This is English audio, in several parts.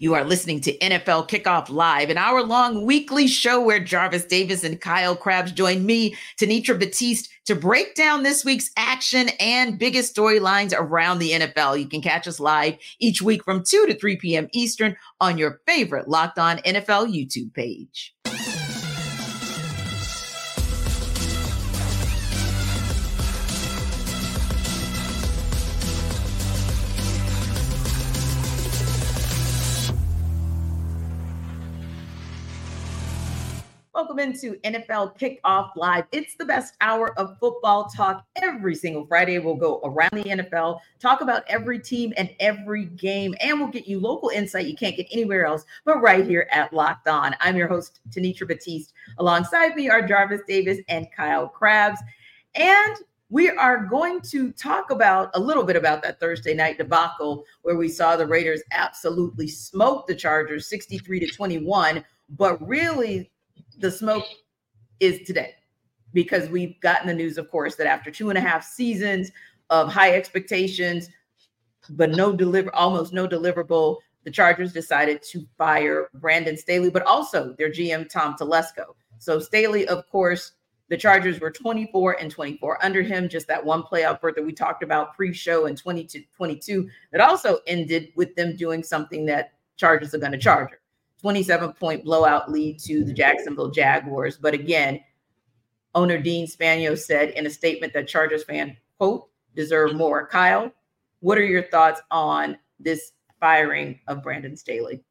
You are listening to NFL Kickoff Live, an hour long weekly show where Jarvis Davis and Kyle Crabbs join me, Tanitra Batiste, to break down this week's action and biggest storylines around the NFL. You can catch us live each week from 2 to 3 p.m. Eastern on your favorite Locked On NFL YouTube page. Welcome into NFL Kickoff Live. It's the best hour of football talk every single Friday. We'll go around the NFL, talk about every team and every game, and we'll get you local insight you can't get anywhere else but right here at Locked On. I'm your host, Tanitra Batiste. Alongside me are Jarvis Davis and Kyle Crabbs. And we are going to talk about a little bit about that Thursday night debacle where we saw the Raiders absolutely smoke the Chargers 63 to 21. But really, the smoke is today because we've gotten the news, of course, that after two and a half seasons of high expectations, but no deliver, almost no deliverable, the Chargers decided to fire Brandon Staley, but also their GM Tom Telesco. So Staley, of course, the Chargers were 24 and 24 under him. Just that one playoff berth that we talked about pre-show in 22 22 that also ended with them doing something that Chargers are going to charge 27 point blowout lead to the Jacksonville Jaguars. But again, owner Dean Spanos said in a statement that Chargers fan, quote, deserve more. Kyle, what are your thoughts on this firing of Brandon Staley?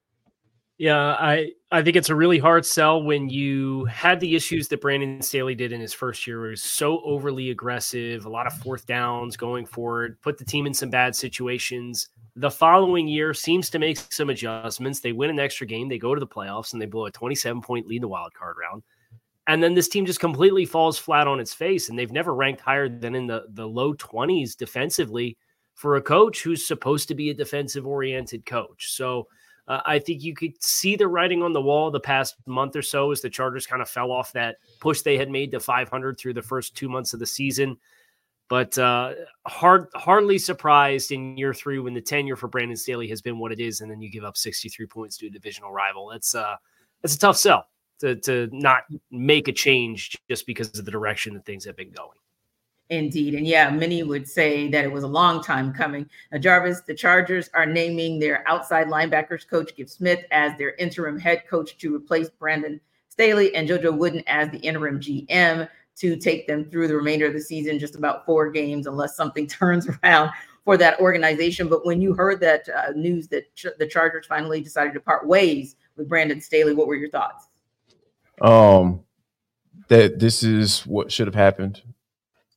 Yeah, I I think it's a really hard sell when you had the issues that Brandon Staley did in his first year. He was so overly aggressive, a lot of fourth downs going forward, put the team in some bad situations. The following year seems to make some adjustments. They win an extra game, they go to the playoffs, and they blow a 27 point lead in the wild card round. And then this team just completely falls flat on its face, and they've never ranked higher than in the the low 20s defensively for a coach who's supposed to be a defensive oriented coach. So uh, I think you could see the writing on the wall the past month or so as the Chargers kind of fell off that push they had made to 500 through the first two months of the season. But uh, hard, hardly surprised in year three when the tenure for Brandon Staley has been what it is, and then you give up 63 points to a divisional rival. That's uh, that's a tough sell to to not make a change just because of the direction that things have been going. Indeed. And yeah, many would say that it was a long time coming. Now, Jarvis, the Chargers are naming their outside linebackers coach, Giff Smith, as their interim head coach to replace Brandon Staley and JoJo Wooden as the interim GM to take them through the remainder of the season, just about four games, unless something turns around for that organization. But when you heard that uh, news that ch- the Chargers finally decided to part ways with Brandon Staley, what were your thoughts? Um, that this is what should have happened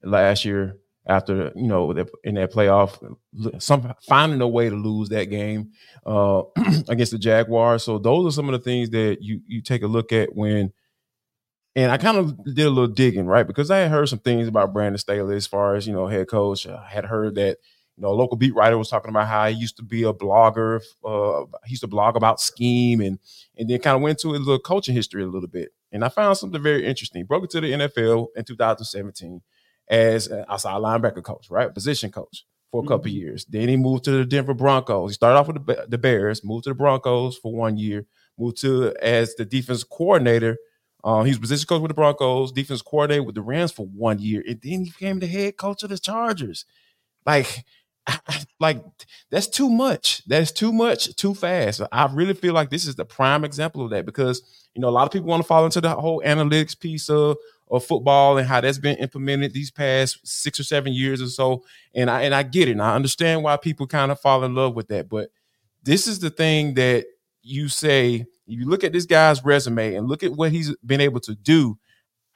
last year after you know in that playoff, some finding a way to lose that game uh, against the Jaguars. So those are some of the things that you you take a look at when. And I kind of did a little digging, right? Because I had heard some things about Brandon Staley as far as you know, head coach. I had heard that you know, a local beat writer was talking about how he used to be a blogger. Uh, he used to blog about scheme and and then kind of went to his little coaching history a little bit. And I found something very interesting. Broke into the NFL in 2017 as an outside linebacker coach, right? Position coach for a couple mm-hmm. years. Then he moved to the Denver Broncos. He started off with the, the, Bears, moved to the Broncos for one year, moved to as the defense coordinator. Uh, he was position coach with the Broncos, defense coordinator with the Rams for one year, and then he became the head coach of the Chargers. Like, like that's too much. That's too much, too fast. I really feel like this is the prime example of that because you know a lot of people want to fall into the whole analytics piece of of football and how that's been implemented these past six or seven years or so. And I and I get it. And I understand why people kind of fall in love with that. But this is the thing that you say, you look at this guy's resume and look at what he's been able to do.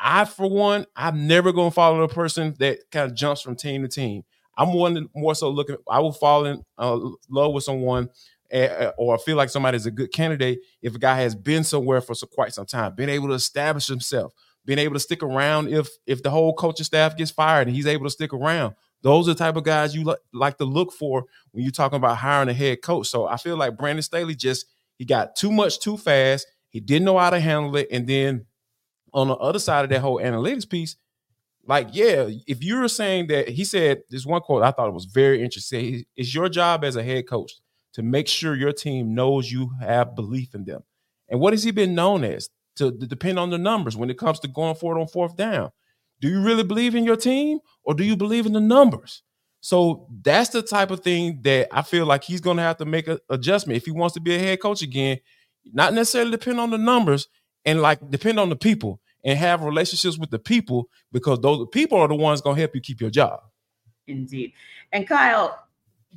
I, for one, I'm never gonna follow a person that kind of jumps from team to team. I'm one more so looking. I will fall in uh, love with someone, uh, or feel like somebody is a good candidate if a guy has been somewhere for so quite some time, been able to establish himself, being able to stick around if if the whole coaching staff gets fired and he's able to stick around. Those are the type of guys you like to look for when you're talking about hiring a head coach. So I feel like Brandon Staley just he got too much too fast. He didn't know how to handle it, and then on the other side of that whole analytics piece, like yeah, if you're saying that he said this one quote I thought it was very interesting. It's your job as a head coach to make sure your team knows you have belief in them. And what has he been known as? To, to depend on the numbers when it comes to going forward on fourth down. Do you really believe in your team or do you believe in the numbers? So that's the type of thing that I feel like he's going to have to make an adjustment if he wants to be a head coach again. Not necessarily depend on the numbers and like depend on the people and have relationships with the people because those people are the ones going to help you keep your job. Indeed. And Kyle,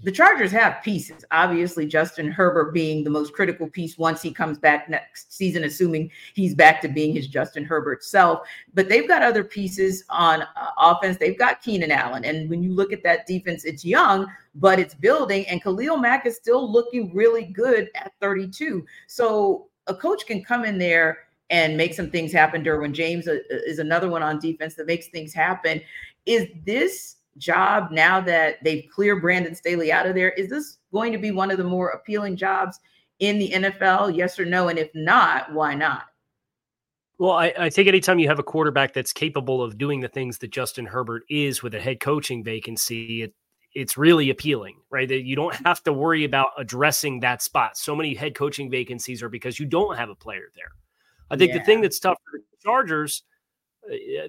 the Chargers have pieces. Obviously, Justin Herbert being the most critical piece once he comes back next season, assuming he's back to being his Justin Herbert self. But they've got other pieces on uh, offense. They've got Keenan Allen. And when you look at that defense, it's young, but it's building. And Khalil Mack is still looking really good at 32. So a coach can come in there and make some things happen. Derwin James uh, is another one on defense that makes things happen. Is this job now that they've cleared Brandon Staley out of there? Is this going to be one of the more appealing jobs in the NFL? Yes or no? And if not, why not? Well, I, I, think anytime you have a quarterback that's capable of doing the things that Justin Herbert is with a head coaching vacancy, it, it's really appealing, right? That you don't have to worry about addressing that spot. So many head coaching vacancies are because you don't have a player there. I think yeah. the thing that's tough for the Chargers –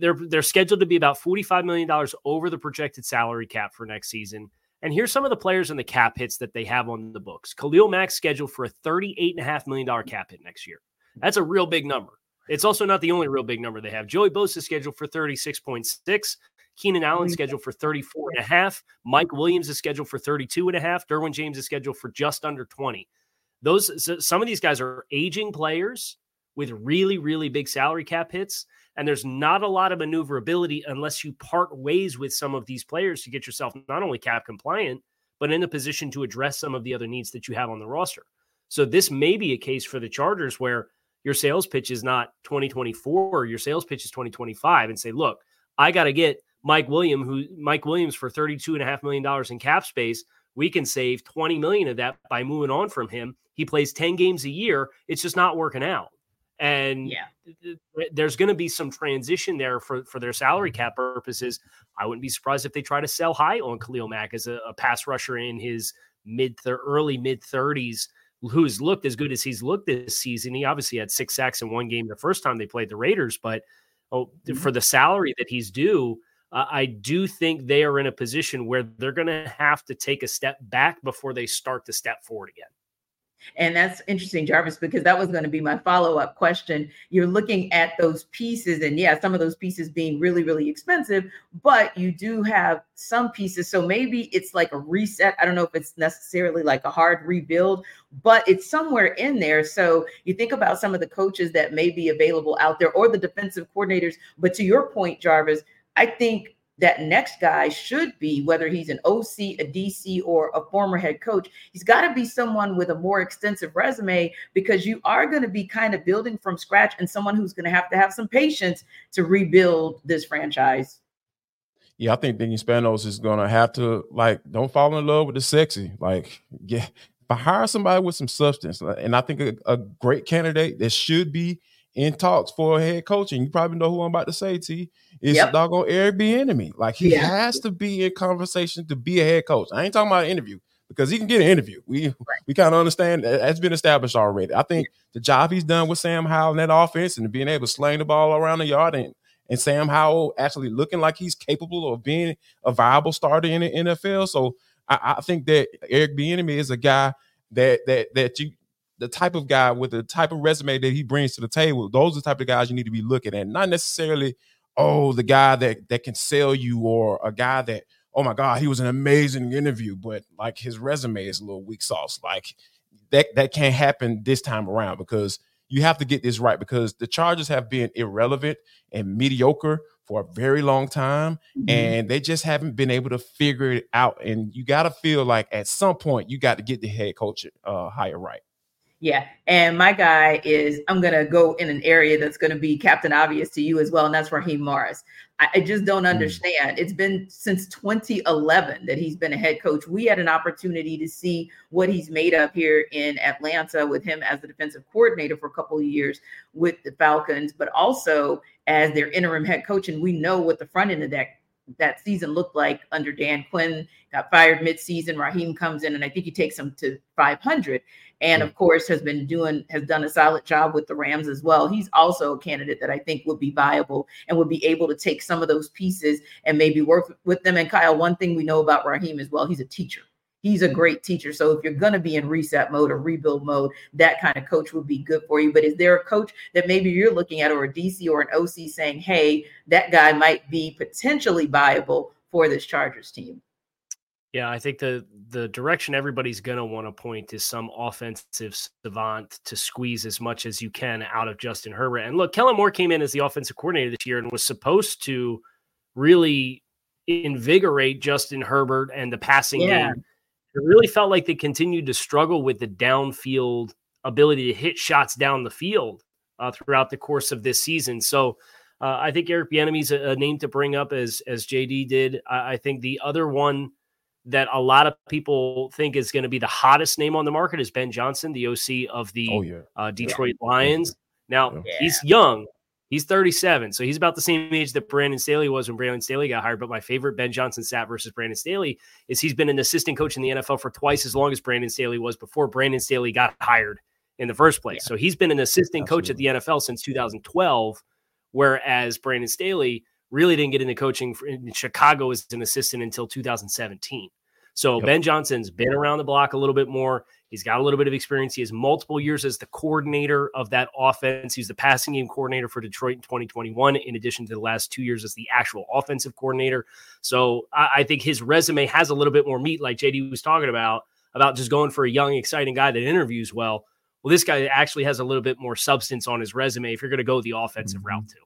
they're they're scheduled to be about $45 million over the projected salary cap for next season. And here's some of the players in the cap hits that they have on the books. Khalil Mack scheduled for a $38.5 million cap hit next year. That's a real big number. It's also not the only real big number they have. Joey Bosa is scheduled for 36.6. Keenan Allen mm-hmm. scheduled for 34 and a half. Mike Williams is scheduled for 32 and a half. Derwin James is scheduled for just under 20. Those some of these guys are aging players with really, really big salary cap hits. And there's not a lot of maneuverability unless you part ways with some of these players to get yourself not only cap compliant, but in a position to address some of the other needs that you have on the roster. So this may be a case for the Chargers where your sales pitch is not 2024, your sales pitch is 2025 and say, look, I got to get Mike William, who Mike Williams for 32 and a half million dollars in cap space. We can save 20 million of that by moving on from him. He plays 10 games a year. It's just not working out. And yeah, there's going to be some transition there for, for their salary cap purposes. I wouldn't be surprised if they try to sell high on Khalil Mack as a, a pass rusher in his mid th- early mid 30s who's looked as good as he's looked this season. He obviously had six sacks in one game the first time they played the Raiders, but oh, mm-hmm. for the salary that he's due, uh, I do think they are in a position where they're going to have to take a step back before they start to step forward again. And that's interesting, Jarvis, because that was going to be my follow up question. You're looking at those pieces, and yeah, some of those pieces being really, really expensive, but you do have some pieces. So maybe it's like a reset. I don't know if it's necessarily like a hard rebuild, but it's somewhere in there. So you think about some of the coaches that may be available out there or the defensive coordinators. But to your point, Jarvis, I think that next guy should be, whether he's an OC, a DC, or a former head coach, he's got to be someone with a more extensive resume because you are going to be kind of building from scratch and someone who's going to have to have some patience to rebuild this franchise. Yeah, I think Dean Spanos is going to have to, like, don't fall in love with the sexy. Like, yeah, but hire somebody with some substance. And I think a, a great candidate that should be in talks for a head coach, and you probably know who I'm about to say, T, is yep. doggone Eric Bieniemy. Like he yeah. has to be in conversation to be a head coach. I ain't talking about an interview because he can get an interview. We right. we kind of understand that that's been established already. I think the job he's done with Sam Howell in that offense and being able to sling the ball around the yard and and Sam Howell actually looking like he's capable of being a viable starter in the NFL. So I, I think that Eric Bieniemy is a guy that that that you the type of guy with the type of resume that he brings to the table, those are the type of guys you need to be looking at. Not necessarily, oh, the guy that that can sell you or a guy that, oh my God, he was an amazing interview, but like his resume is a little weak sauce. Like that that can't happen this time around because you have to get this right because the Chargers have been irrelevant and mediocre for a very long time mm-hmm. and they just haven't been able to figure it out and you got to feel like at some point you got to get the head coach uh higher right Yeah. And my guy is, I'm going to go in an area that's going to be Captain Obvious to you as well. And that's Raheem Morris. I, I just don't hmm. understand. Mm. It's been since 2011 that he's been a head coach. We had an opportunity to see what he's made of here in Atlanta with him as the defensive coordinator for a couple of years with the Falcons, but also as their interim head coach. And we know what the front end of that that season looked like under Dan Quinn. Got fired midseason. Raheem comes in, and I think he takes them to 500 and of course has been doing has done a solid job with the Rams as well. He's also a candidate that I think would be viable and would be able to take some of those pieces and maybe work with them. And Kyle, one thing we know about Raheem as well, he's a teacher. He's a great teacher. So if you're going to be in reset mode or rebuild mode, that kind of coach would be good for you. But is there a coach that maybe you're looking at or a DC or an OC saying, hey, that guy might be potentially viable for this Chargers team? Yeah, I think the the direction everybody's going to want to point is some offensive savant to squeeze as much as you can out of Justin Herbert. And look, Kellen Moore came in as the offensive coordinator this year and was supposed to really invigorate Justin Herbert and the passing yeah. game. It really felt like they continued to struggle with the downfield ability to hit shots down the field uh, throughout the course of this season. So uh, I think Eric Bieniemy's a, a name to bring up as as JD did. I, I think the other one that a lot of people think is going to be the hottest name on the market is Ben Johnson, the OC of the oh, yeah. uh, Detroit yeah. Lions. Now yeah. he's young. He's 37, so he's about the same age that Brandon Staley was when Brandon Staley got hired. But my favorite Ben Johnson stat versus Brandon Staley is he's been an assistant coach in the NFL for twice as long as Brandon Staley was before Brandon Staley got hired in the first place. So he's been an assistant Absolutely. coach at the NFL since 2012, whereas Brandon Staley really didn't get into coaching in Chicago as an assistant until 2017. So yep. Ben Johnson's been around the block a little bit more. He's got a little bit of experience. He has multiple years as the coordinator of that offense. He's the passing game coordinator for Detroit in 2021, in addition to the last two years as the actual offensive coordinator. So I, I think his resume has a little bit more meat, like JD was talking about, about just going for a young, exciting guy that interviews well. Well, this guy actually has a little bit more substance on his resume if you're going to go the offensive mm-hmm. route too.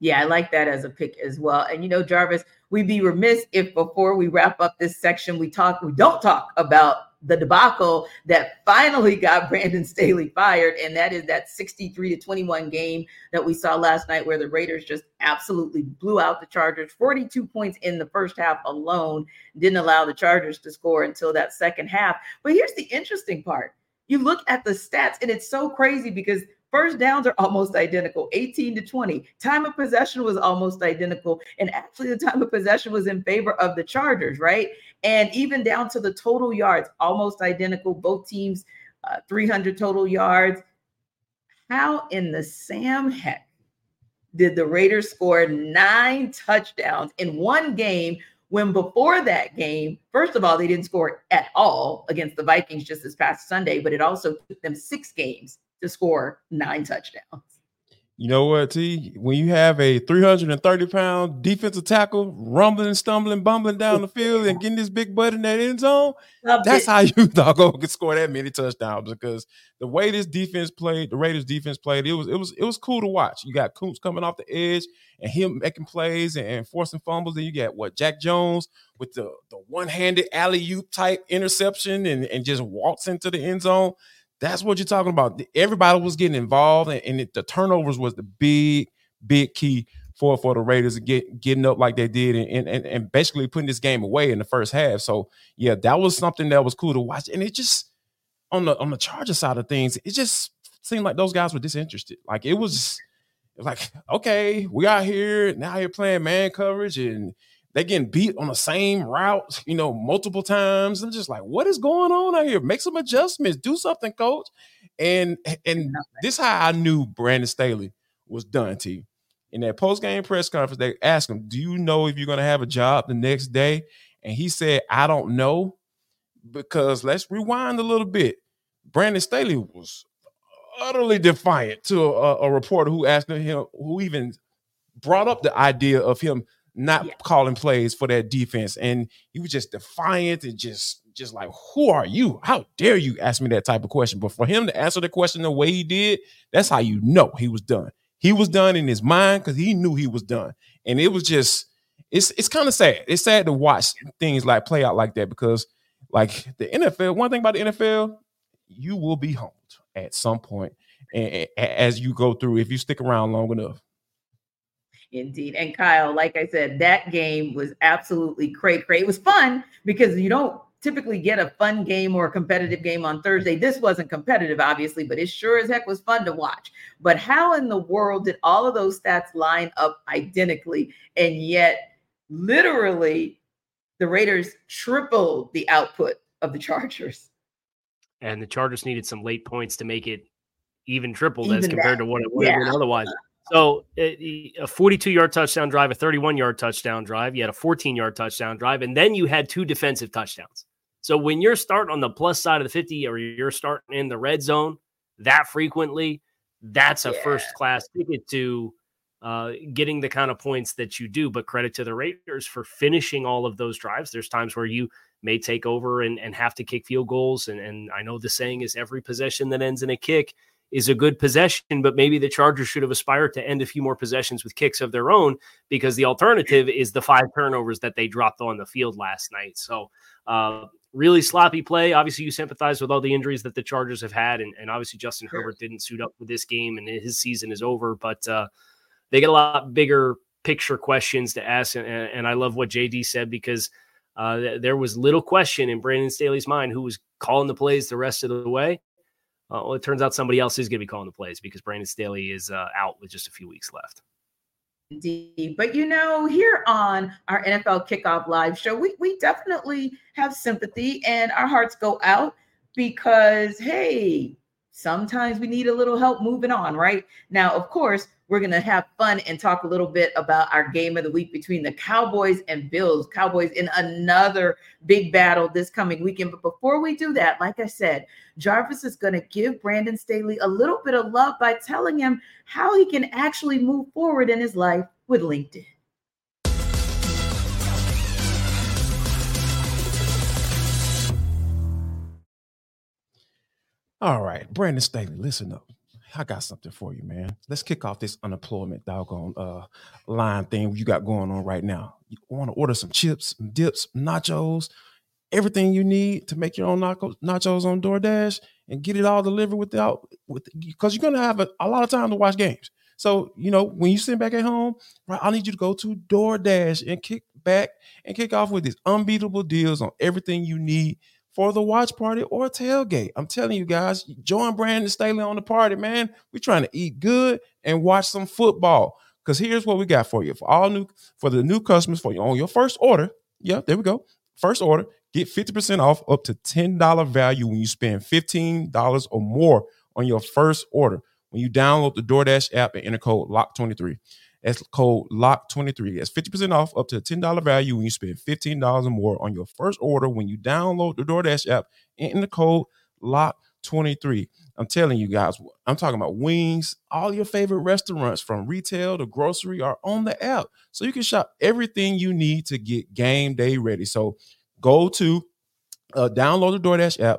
Yeah, I like that as a pick as well. And you know, Jarvis, we'd be remiss if before we wrap up this section, we talk, we don't talk about the debacle that finally got Brandon Staley fired, and that is that 63 to 21 game that we saw last night where the Raiders just absolutely blew out the Chargers. 42 points in the first half alone didn't allow the Chargers to score until that second half. But here's the interesting part. You look at the stats, and it's so crazy because First downs are almost identical 18 to 20. Time of possession was almost identical. And actually, the time of possession was in favor of the Chargers, right? And even down to the total yards, almost identical. Both teams, uh, 300 total yards. How in the Sam heck did the Raiders score nine touchdowns in one game when before that game, first of all, they didn't score at all against the Vikings just this past Sunday, but it also took them six games to score nine touchdowns. You know what, T? When you have a 330 pound defensive tackle rumbling, stumbling, bumbling down the field and getting this big butt in that end zone, that's how you thought could score that many touchdowns. Because the way this defense played, the Raiders defense played, it was it was it was cool to watch. You got Koonce coming off the edge and him making plays and, and forcing fumbles. Then you got what Jack Jones with the the one handed alley oop type interception and and just walks into the end zone. That's what you're talking about. Everybody was getting involved, and, and it, the turnovers was the big, big key for for the Raiders to get getting up like they did, and, and and basically putting this game away in the first half. So yeah, that was something that was cool to watch, and it just on the on the Charger side of things, it just seemed like those guys were disinterested. Like it was, it was like okay, we out here now, you're playing man coverage and they getting beat on the same route, you know, multiple times. I'm just like, what is going on out here? Make some adjustments, do something, coach. And and this how I knew Brandon Staley was done to you. In that post game press conference, they asked him, Do you know if you're gonna have a job the next day? And he said, I don't know. Because let's rewind a little bit. Brandon Staley was utterly defiant to a, a reporter who asked him, who even brought up the idea of him not yeah. calling plays for that defense. And he was just defiant and just just like, who are you? How dare you ask me that type of question? But for him to answer the question the way he did, that's how you know he was done. He was done in his mind because he knew he was done. And it was just, it's it's kind of sad. It's sad to watch things like play out like that because like the NFL, one thing about the NFL, you will be humbled at some point as you go through if you stick around long enough. Indeed. And Kyle, like I said, that game was absolutely cray cray. It was fun because you don't typically get a fun game or a competitive game on Thursday. This wasn't competitive, obviously, but it sure as heck was fun to watch. But how in the world did all of those stats line up identically? And yet, literally, the Raiders tripled the output of the Chargers. And the Chargers needed some late points to make it even tripled even as compared that. to what it would have been otherwise. So a 42 yard touchdown drive, a 31 yard touchdown drive, you had a 14 yard touchdown drive, and then you had two defensive touchdowns. So when you're starting on the plus side of the 50 or you're starting in the red zone that frequently, that's a yeah. first class ticket to uh, getting the kind of points that you do. But credit to the Raiders for finishing all of those drives. There's times where you may take over and, and have to kick field goals. And, and I know the saying is every possession that ends in a kick is a good possession, but maybe the Chargers should have aspired to end a few more possessions with kicks of their own because the alternative is the five turnovers that they dropped on the field last night. So, uh, really sloppy play. Obviously, you sympathize with all the injuries that the Chargers have had, and, and obviously Justin sure. Herbert didn't suit up for this game, and his season is over. But uh, they get a lot bigger picture questions to ask, and, and I love what JD said because uh, there was little question in Brandon Staley's mind who was calling the plays the rest of the way. Uh, well, it turns out somebody else is going to be calling the plays because Brandon Staley is uh, out with just a few weeks left. Indeed. But you know, here on our NFL Kickoff Live show, we, we definitely have sympathy and our hearts go out because, hey, sometimes we need a little help moving on, right? Now, of course, we're going to have fun and talk a little bit about our game of the week between the Cowboys and Bills. Cowboys in another big battle this coming weekend. But before we do that, like I said, Jarvis is going to give Brandon Staley a little bit of love by telling him how he can actually move forward in his life with LinkedIn. All right, Brandon Staley, listen up. I got something for you, man. Let's kick off this unemployment doggone uh, line thing you got going on right now. You want to order some chips, dips, nachos, everything you need to make your own nachos on DoorDash and get it all delivered without with because you're gonna have a, a, lot of time to watch games. So you know when you sit back at home, right? I need you to go to DoorDash and kick back and kick off with these unbeatable deals on everything you need for the watch party or tailgate. I'm telling you guys, join Brandon Staley on the party, man. We're trying to eat good and watch some football. Because here's what we got for you. For all new, for the new customers, for you on your first order. Yeah, there we go. First order, get 50% off up to $10 value when you spend $15 or more on your first order. When you download the DoorDash app and enter code LOCK23. That's code LOCK23. That's 50% off up to a $10 value when you spend $15 or more on your first order when you download the DoorDash app and in the code LOCK23. I'm telling you guys, I'm talking about wings. All your favorite restaurants from retail to grocery are on the app. So you can shop everything you need to get game day ready. So go to uh, download the DoorDash app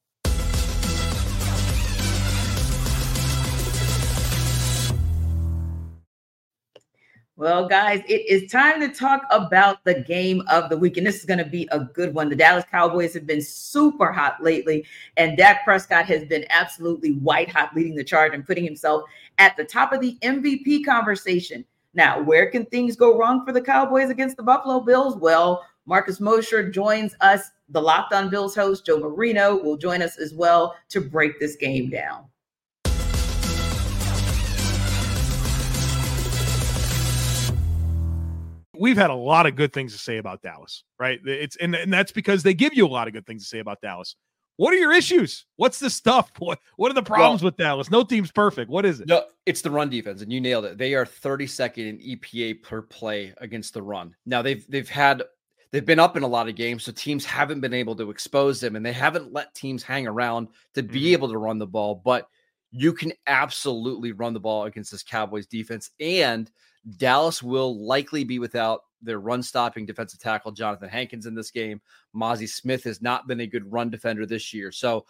Well, guys, it is time to talk about the game of the week. And this is going to be a good one. The Dallas Cowboys have been super hot lately, and Dak Prescott has been absolutely white hot leading the charge and putting himself at the top of the MVP conversation. Now, where can things go wrong for the Cowboys against the Buffalo Bills? Well, Marcus Mosher joins us. The Locked On Bills host, Joe Marino, will join us as well to break this game down. We've had a lot of good things to say about Dallas, right? It's and, and that's because they give you a lot of good things to say about Dallas. What are your issues? What's the stuff? What what are the problems well, with Dallas? No team's perfect. What is it? No, it's the run defense, and you nailed it. They are 32nd in EPA per play against the run. Now they've they've had they've been up in a lot of games, so teams haven't been able to expose them, and they haven't let teams hang around to be mm-hmm. able to run the ball. But you can absolutely run the ball against this Cowboys defense, and Dallas will likely be without their run stopping defensive tackle, Johnathan Hankins, in this game. Mazi Smith has not been a good run defender this year. So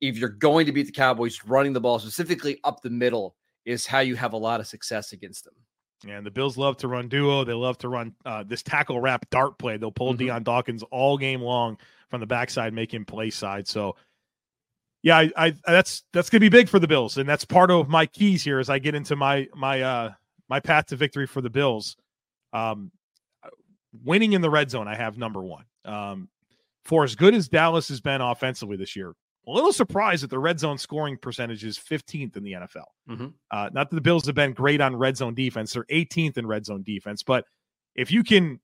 if you're going to beat the Cowboys, running the ball specifically up the middle is how you have a lot of success against them. And the Bills love to run duo. They love to run uh, this tackle wrap dart play. They'll pull mm-hmm. Dion Dawkins all game long from the backside, make him play side. So, yeah, I, I that's that's gonna be big for the Bills, and that's part of my keys here as I get into my my uh my path to victory for the Bills. Um, winning in the red zone, I have number one. Um, for as good as Dallas has been offensively this year, a little surprised that the red zone scoring percentage is 15th in the NFL. Mm-hmm. Uh, not that the Bills have been great on red zone defense; they're 18th in red zone defense. But if you can,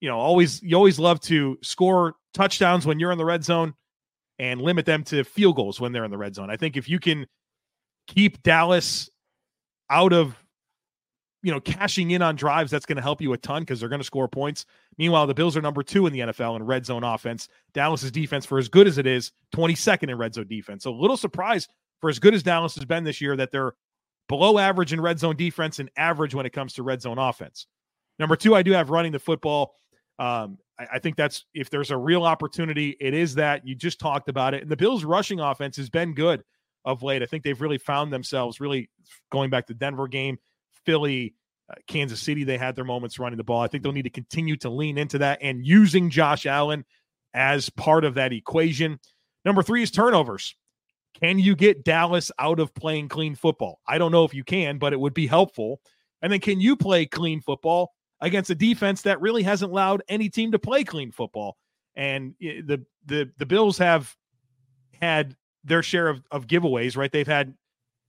you know, always you always love to score touchdowns when you're in the red zone and limit them to field goals when they're in the red zone. I think if you can keep Dallas out of you know, cashing in on drives, that's going to help you a ton because they're going to score points. Meanwhile, the Bills are number two in the NFL in red zone offense. Dallas's defense, for as good as it is, 22nd in red zone defense. So a little surprise for as good as Dallas has been this year that they're below average in red zone defense and average when it comes to red zone offense. Number two, I do have running the football. Um, I, I think that's if there's a real opportunity, it is that you just talked about it. And the Bills' rushing offense has been good of late. I think they've really found themselves really going back to Denver game Philly, uh, Kansas City, they had their moments running the ball. I think they'll need to continue to lean into that and using Josh Allen as part of that equation. Number three is turnovers. Can you get Dallas out of playing clean football? I don't know if you can, but it would be helpful. And then can you play clean football against a defense that really hasn't allowed any team to play clean football? And the the the Bills have had their share of, of giveaways, right? They've had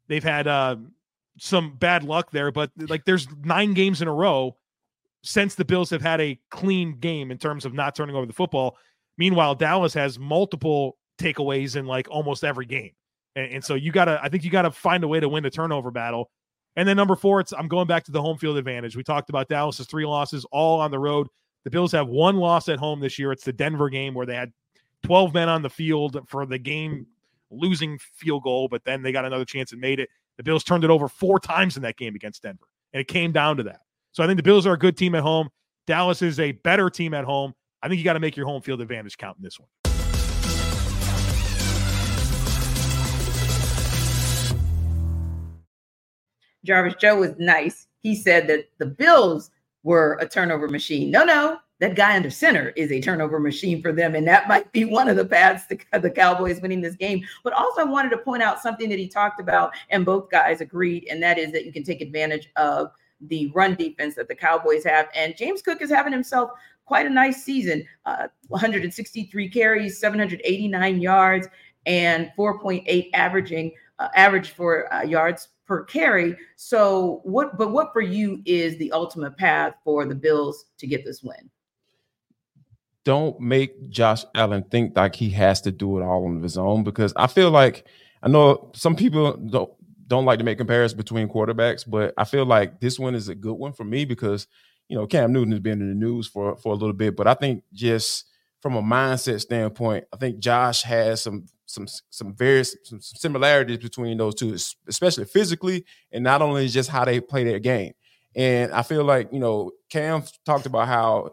they've had uh, some bad luck there, but like there's nine games in a row since the Bills have had a clean game in terms of not turning over the football. Meanwhile, Dallas has multiple takeaways in like almost every game. And, and so you gotta, I think you gotta find a way to win the turnover battle. And then number four, it's I'm going back to the home field advantage. We talked about Dallas's three losses, all on the road. The Bills have one loss at home this year. It's the Denver game where they had 12 men on the field for the game losing field goal, but then they got another chance and made it. The Bills turned it over four times in that game against Denver, and it came down to that. So I think the Bills are a good team at home. Dallas is a better team at home. I think you got to make your home field advantage count in this one. Jarvis Joe was nice. He said that the Bills were a turnover machine. No, no, that guy under center is a turnover machine for them. And that might be one of the paths to the Cowboys winning this game. But also, I wanted to point out something that he talked about, and both guys agreed, and that is that you can take advantage of the run defense that the Cowboys have. And James Cook is having himself quite a nice season uh, 163 carries, 789 yards, and 4.8 averaging uh, average for uh, yards per carry. So what but what for you is the ultimate path for the Bills to get this win? Don't make Josh Allen think like he has to do it all on his own because I feel like I know some people don't don't like to make comparisons between quarterbacks, but I feel like this one is a good one for me because you know Cam Newton has been in the news for for a little bit, but I think just from a mindset standpoint, I think Josh has some some some various some similarities between those two, especially physically and not only just how they play their game. And I feel like you know Cam talked about how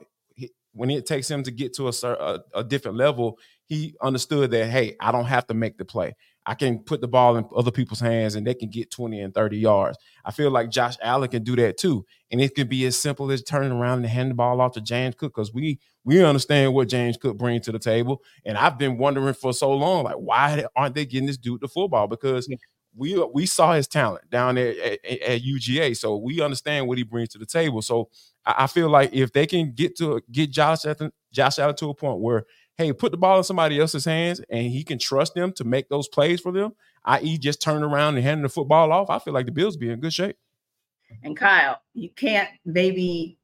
when it takes him to get to a, a, a different level, he understood that hey, I don't have to make the play. I can put the ball in other people's hands and they can get 20 and 30 yards. I feel like Josh Allen can do that too. And it can be as simple as turning around and handing the ball off to James Cook because we we understand what James Cook brings to the table. And I've been wondering for so long, like, why aren't they getting this dude the football? Because we we saw his talent down there at, at, at, UGA, so we understand what he brings to the table. So I, feel like if they can get to get Josh Allen, Josh Allen to a point where hey, put the ball in somebody else's hands and he can trust them to make those plays for them, i.e., just turn around and hand the football off. I feel like the Bills be in good shape. And Kyle, you can't maybe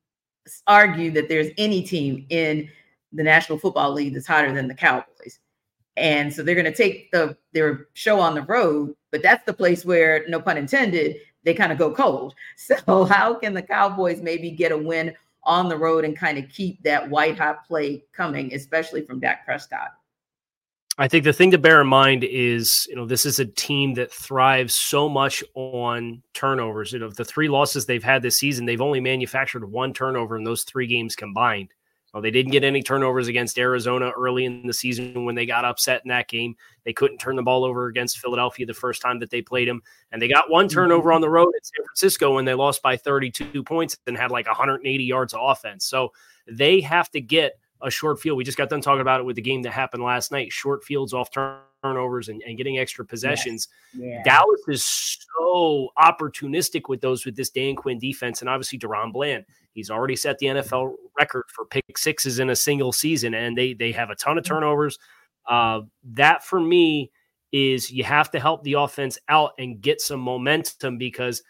argue that there's any team in the National Football League that's hotter than the Cowboys. And so they're going to take the their show on the road, but that's the place where, no pun intended, they kind of go cold. So how can the Cowboys maybe get a win on the road and kind of keep that white hot play coming, especially from Dak Prescott? I think the thing to bear in mind is, you know, this is a team that thrives so much on turnovers. You know, the three losses they've had this season, they've only manufactured one turnover in those three games combined. Well, they didn't get any turnovers against Arizona early in the season when they got upset in that game. They couldn't turn the ball over against Philadelphia the first time that they played them. And they got one mm-hmm. turnover on the road at San Francisco when they lost by 32 points and had like 180 yards of offense. So they have to get a short field. We just got done talking about it with the game that happened last night. Short fields off turnovers and, and getting extra possessions. Yes. Yeah. Dallas is so opportunistic with those with this Dan Quinn defense, and obviously DaRon Bland. He's already set the NFL record for pick sixes in a single season, and they they have a ton of mm-hmm. turnovers. Uh, that for me is you have to help the offense out and get some momentum because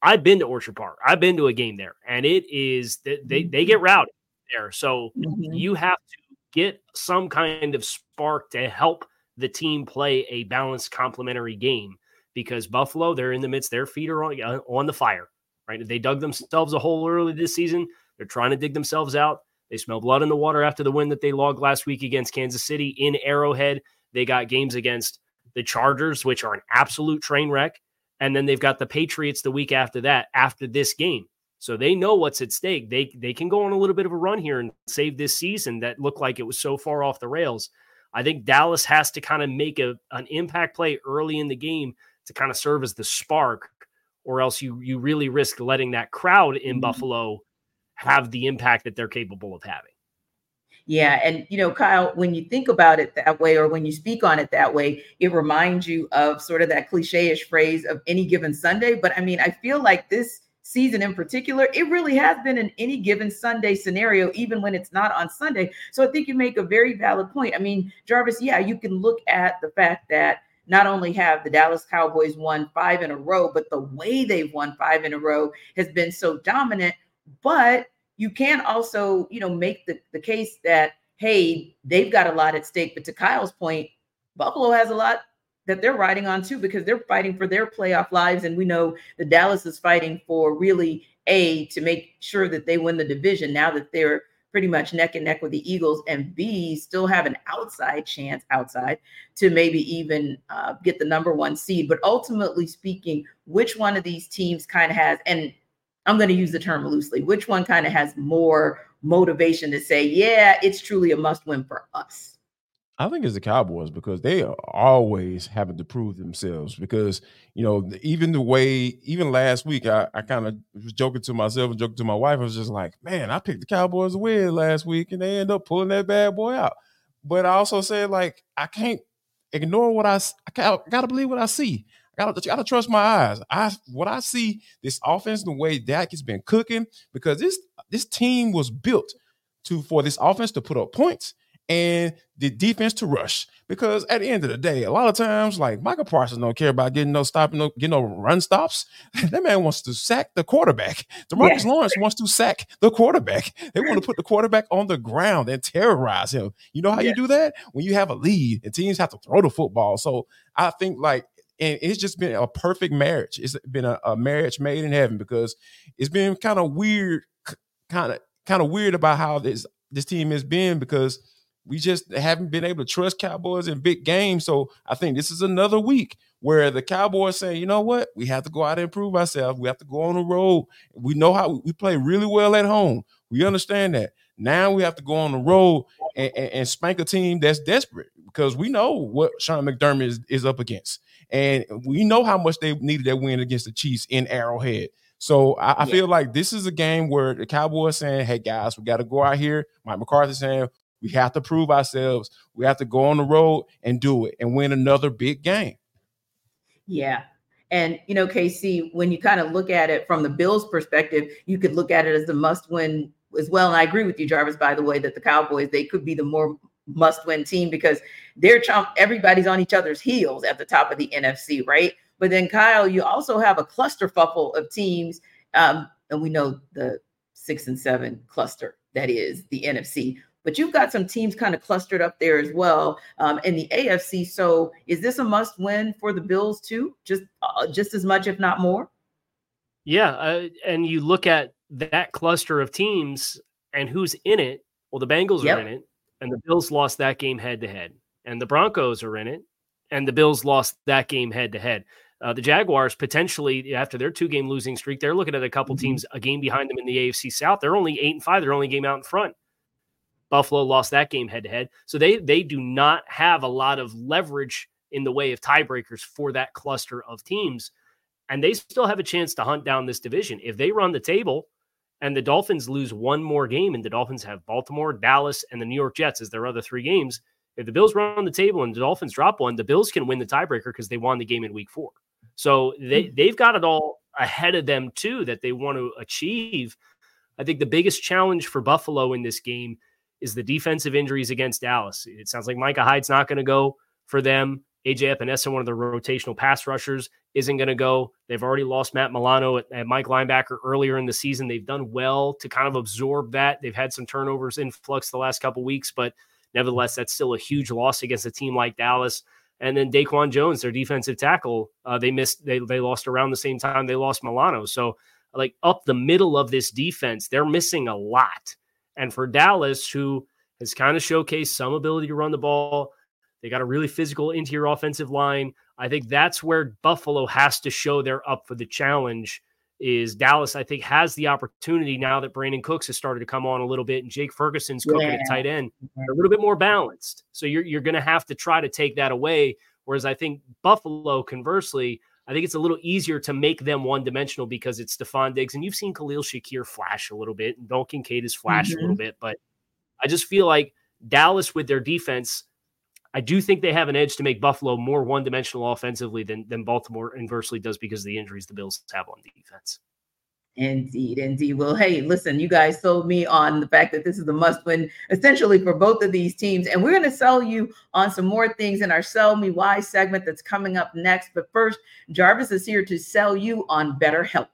I've been to Orchard Park. I've been to a game there, and it is they they, they get rowdy there. So mm-hmm. you have to get some kind of spark to help the team play a balanced complementary game because Buffalo, they're in the midst, their feet are on, uh, on the fire, right? They dug themselves a hole early this season. They're trying to dig themselves out. They smell blood in the water after the win that they logged last week against Kansas City in Arrowhead. They got games against the Chargers, which are an absolute train wreck. And then they've got the Patriots the week after that, after this game. So they know what's at stake. They they can go on a little bit of a run here and save this season that looked like it was so far off the rails. I think Dallas has to kind of make a an impact play early in the game to kind of serve as the spark, or else you you really risk letting that crowd in mm-hmm. Buffalo have the impact that they're capable of having. Yeah. And, you know, Kyle, when you think about it that way, or when you speak on it that way, it reminds you of sort of that cliche ish phrase of any given Sunday. But I mean, I feel like this season in particular, it really has been in any given Sunday scenario, even when it's not on Sunday. So I think you make a very valid point. I mean, Jarvis, yeah, you can look at the fact that not only have the Dallas Cowboys won five in a row, but the way they've won five in a row has been so dominant. But you can also, you know, make the, the case that, hey, they've got a lot at stake. But to Kyle's point, Buffalo has a lot that they're riding on too because they're fighting for their playoff lives and we know the Dallas is fighting for really a to make sure that they win the division now that they're pretty much neck and neck with the Eagles and B still have an outside chance outside to maybe even uh, get the number one seed. But ultimately speaking which one of these teams kind of has and I'm going to use the term loosely which one kind of has more motivation to say yeah it's truly a must win for us I think it's the Cowboys because they are always having to prove themselves. Because you know, even the way, even last week, I, I kind of was joking to myself and joking to my wife. I was just like, "Man, I picked the Cowboys to win last week, and they end up pulling that bad boy out." But I also said, like, I can't ignore what I. I gotta, believe what I see. I gotta, gotta trust my eyes. I what I see this offense, the way Dak has been cooking, because this this team was built to for this offense to put up points and the defense to rush. Because at the end of the day, a lot of times, like Micah Parsons don't care about getting no stopping, no getting no run stops. that man wants to sack the quarterback. Demarcus yeah. Lawrence wants to sack the quarterback. They want to put the quarterback on the ground and terrorize him. You know how yeah. you do that? When you have a lead and teams have to throw the football. So I think like and it's just been a perfect marriage. It's been a, a marriage made in heaven because it's been kind of weird, kind of kind of weird about how this this team has been because we just haven't been able to trust Cowboys in big games. So I think this is another week where the Cowboys saying, you know what, we have to go out and improve ourselves. We have to go on the road. We know how we play really well at home. We understand that. Now we have to go on the road and, and, and spank a team that's desperate because we know what Sean McDermott is, is up against. And we know how much they needed that win against the Chiefs in Arrowhead. So I, I yeah. feel like this is a game where the Cowboys saying, "Hey guys, we got to go out here." Mike McCarthy saying, we have to prove ourselves. We have to go on the road and do it and win another big game. Yeah. And, you know, KC, when you kind of look at it from the Bills' perspective, you could look at it as a must win as well. And I agree with you, Jarvis, by the way, that the Cowboys, they could be the more must win team because they're chump, everybody's on each other's heels at the top of the NFC, right? But then, Kyle, you also have a clusterfuffle of teams. Um, and we know the six and seven cluster that is the NFC but you've got some teams kind of clustered up there as well um, in the AFC. So is this a must win for the Bills too? Just uh, just as much, if not more. Yeah, uh, and you look at that cluster of teams and who's in it. Well, the Bengals yep. are in it, and the Bills lost that game head to head, and the Broncos are in it, and the Bills lost that game head to head. Uh, the Jaguars potentially after their two game losing streak, they're looking at a couple mm-hmm. teams a game behind them in the AFC South. They're only eight and five. They're only game out in front. Buffalo lost that game head to head, so they they do not have a lot of leverage in the way of tiebreakers for that cluster of teams, and they still have a chance to hunt down this division if they run the table. And the Dolphins lose one more game, and the Dolphins have Baltimore, Dallas, and the New York Jets as their other three games. If the Bills run the table and the Dolphins drop one, the Bills can win the tiebreaker because they won the game in week four. So they, hmm. they've got it all ahead of them, too, that they want to achieve. I think the biggest challenge for Buffalo in this game is the defensive injuries against Dallas. It sounds like Micah Hyde's not going to go for them. AJ Epenesa, one of the rotational pass rushers, isn't going to go. They've already lost Matt Milano at, at, Mike linebacker earlier in the season. They've done well to kind of absorb that. They've had some turnovers influx the last couple weeks, but nevertheless, that's still a huge loss against a team like Dallas. And then Daquan Jones, their defensive tackle, uh, they missed. They they lost around the same time they lost Milano. So like up the middle of this defense, they're missing a lot. And for Dallas, who has kind of showcased some ability to run the ball, they got a really physical interior offensive line. I think that's where Buffalo has to show they're up for the challenge. Is Dallas, I think, has the opportunity now that Brandin Cooks has started to come on a little bit and Jake Ferguson's cooking yeah. at tight end, a little bit more balanced. So you're you're going to have to try to take that away. Whereas I think Buffalo, conversely, I think it's a little easier to make them one dimensional because it's Stefon Diggs. And you've seen Khalil Shakir flash a little bit, and Dalton Kincaid has flashed mm-hmm. a little bit. But I just feel like Dallas with their defense, I do think they have an edge to make Buffalo more one dimensional offensively than, than Baltimore inversely does because of the injuries the Bills have on defense. Indeed, indeed. Well, hey, listen, you guys sold me on the fact that this is the must win essentially for both of these teams. And we're going to sell you on some more things in our Sell Me Why segment that's coming up next. But first, Jarvis is here to sell you on better BetterHelp.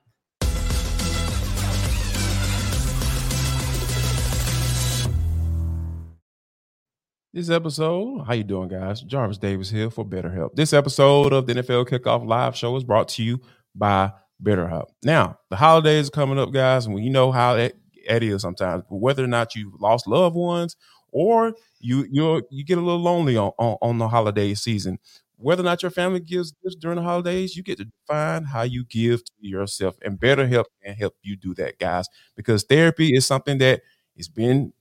This episode, how you doing, guys? Jarvis Davis here for BetterHelp. This episode of the NFL Kickoff Live Show is brought to you by BetterHelp. Now, the holidays are coming up, guys, and you know how that, is sometimes. But whether or not you've lost loved ones or you you you get a little lonely on, on, on the holiday season, whether or not your family gives gifts during the holidays, you get to define how you give to yourself. And BetterHelp can help you do that, guys, because therapy is something that has been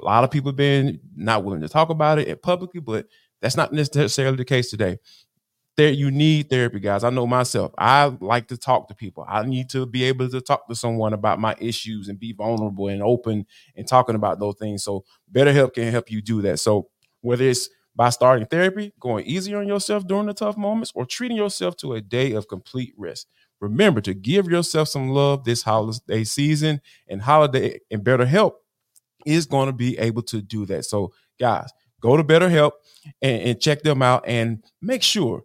a lot of people been not willing to talk about it publicly, but that's not necessarily the case today there you need therapy guys. I know myself. I like to talk to people. I need to be able to talk to someone about my issues and be vulnerable and open and talking about those things. So betterhelp can help you do that. So whether it's by starting therapy going easier on yourself during the tough moments or treating yourself to a day of complete rest remember to give yourself some love this holiday season and holiday and betterhelp is going to be able to do that. So guys go to betterhelp and, and check them out and make sure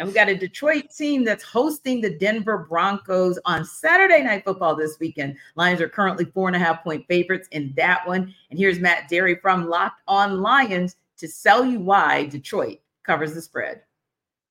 And we got a Detroit team that's hosting the Denver Broncos on Saturday Night Football this weekend. Lions are currently four and a half point favorites in that one. And here's Matt Derry from Locked On Lions to sell you why Detroit covers the spread.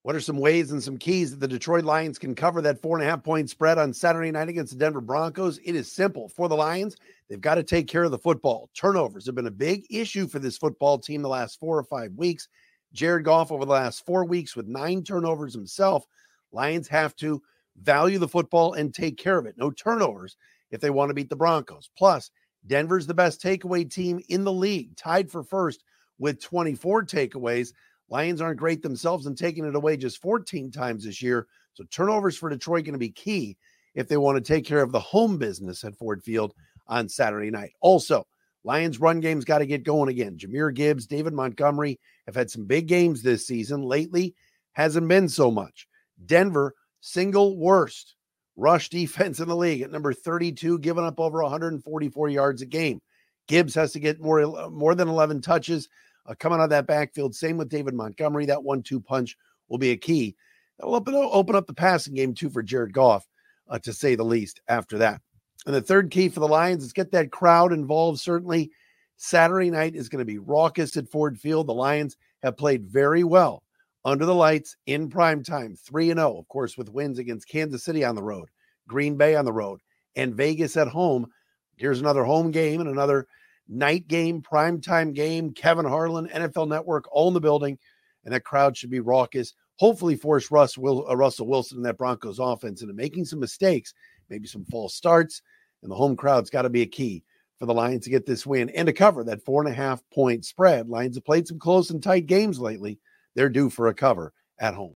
What are some ways and some keys that the Detroit Lions can cover that four and a half point spread on Saturday night against the Denver Broncos? It is simple. For the Lions, they've got to take care of the football. Turnovers have been a big issue for this football team the last four or five weeks. Jared Goff over the last four weeks with nine turnovers himself. Lions have to value the football and take care of it. No turnovers if they want to beat the Broncos. Plus, Denver's the best takeaway team in the league, tied for first with 24 takeaways. Lions aren't great themselves and taking it away just 14 times this year. So turnovers for Detroit going to be key if they want to take care of the home business at Ford Field on Saturday night. Also, Lions run game's got to get going again. Jahmyr Gibbs, David Montgomery have had some big games this season. Lately, hasn't been so much. Denver, single worst rush defense in the league at number 32, giving up over 144 yards a game. Gibbs has to get more, more than 11 touches uh, coming out of that backfield. Same with David Montgomery. That one two punch will be a key. That'll open, open up the passing game too for Jared Goff, uh, to say the least, after that. And the third key for the Lions is get that crowd involved. Certainly, Saturday night is going to be raucous at Ford Field. The Lions have played very well under the lights in prime time 3 and 0 of course with wins against Kansas City on the road Green Bay on the road and Vegas at home here's another home game and another night game prime time game Kevin Harlan NFL network all in the building and that crowd should be raucous hopefully force Russ will uh, Russell Wilson and that Broncos offense into making some mistakes maybe some false starts and the home crowd's got to be a key for the Lions to get this win and to cover that four and a half point spread. Lions have played some close and tight games lately they're due for a cover at home.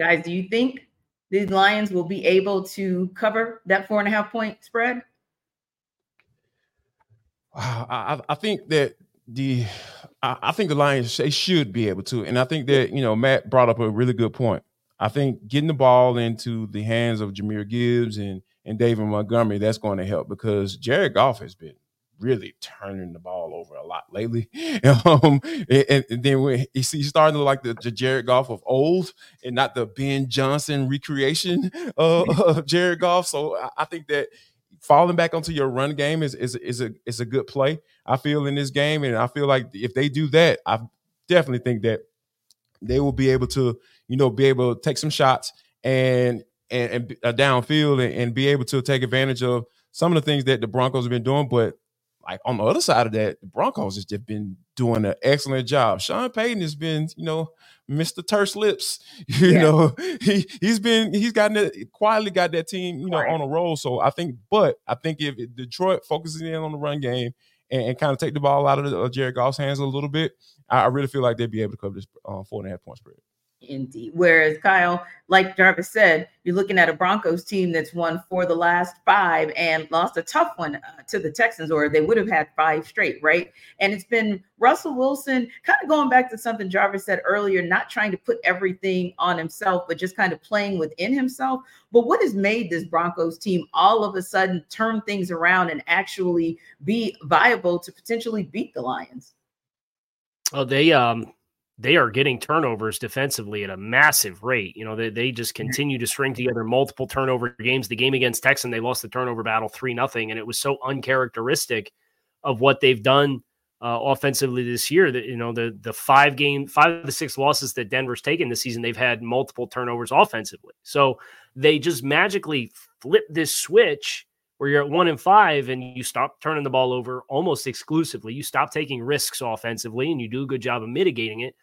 Guys, do you think the Lions will be able to cover that four and a half point spread? I, I think that the I think the Lions they should be able to, and I think that you know Matt brought up a really good point. I think getting the ball into the hands of Jahmyr Gibbs and and David Montgomery that's going to help because Jared Goff has been really turning the ball over a lot lately. Um, and, and, then when he's starting to like the, the, Jared Goff of old and not the Ben Johnson recreation uh, of Jared Goff. So I, I, think that falling back onto your run game is, is is a is a good play. I feel in this game, and I feel like if they do that, I definitely think that they will be able to, you know, be able to take some shots and and, and uh, downfield and, and be able to take advantage of some of the things that the Broncos have been doing, but like on the other side of that, the Broncos has just been doing an excellent job. Sean Payton has been, you know, Mr. Terse Lips. You yeah. know, he he's been he's gotten it quietly got that team, you know, right. on a roll. So I think, but I think if Detroit focuses in on the run game and, and kind of take the ball out of the, uh, Jared Goff's hands a little bit, I, I, really feel like they'd be able to cover this uh, four and a half point spread. Indeed. Whereas Kyle, like Jarvis said, you're looking at a Broncos team that's won for the last five and lost a tough one uh, to the Texans, or they would have had five straight, right? And it's been Russell Wilson kind of going back to something Jarvis said earlier, not trying to put everything on himself, but just kind of playing within himself. But what has made this Broncos team all of a sudden turn things around and actually be viable to potentially beat the Lions? Oh, they um they are getting turnovers defensively at a massive rate. You know, they, they just mm-hmm. continue to string together multiple turnover games. The game against Texan, they lost the turnover battle 3 nothing, and it was so uncharacteristic of what they've done uh, offensively this year that, you know, the, the five game, five of the six losses that Denver's taken this season, they've had multiple turnovers offensively. So they just magically flip this switch where you're at one and five and you stop turning the ball over almost exclusively. You stop taking risks offensively and you do a good job of mitigating it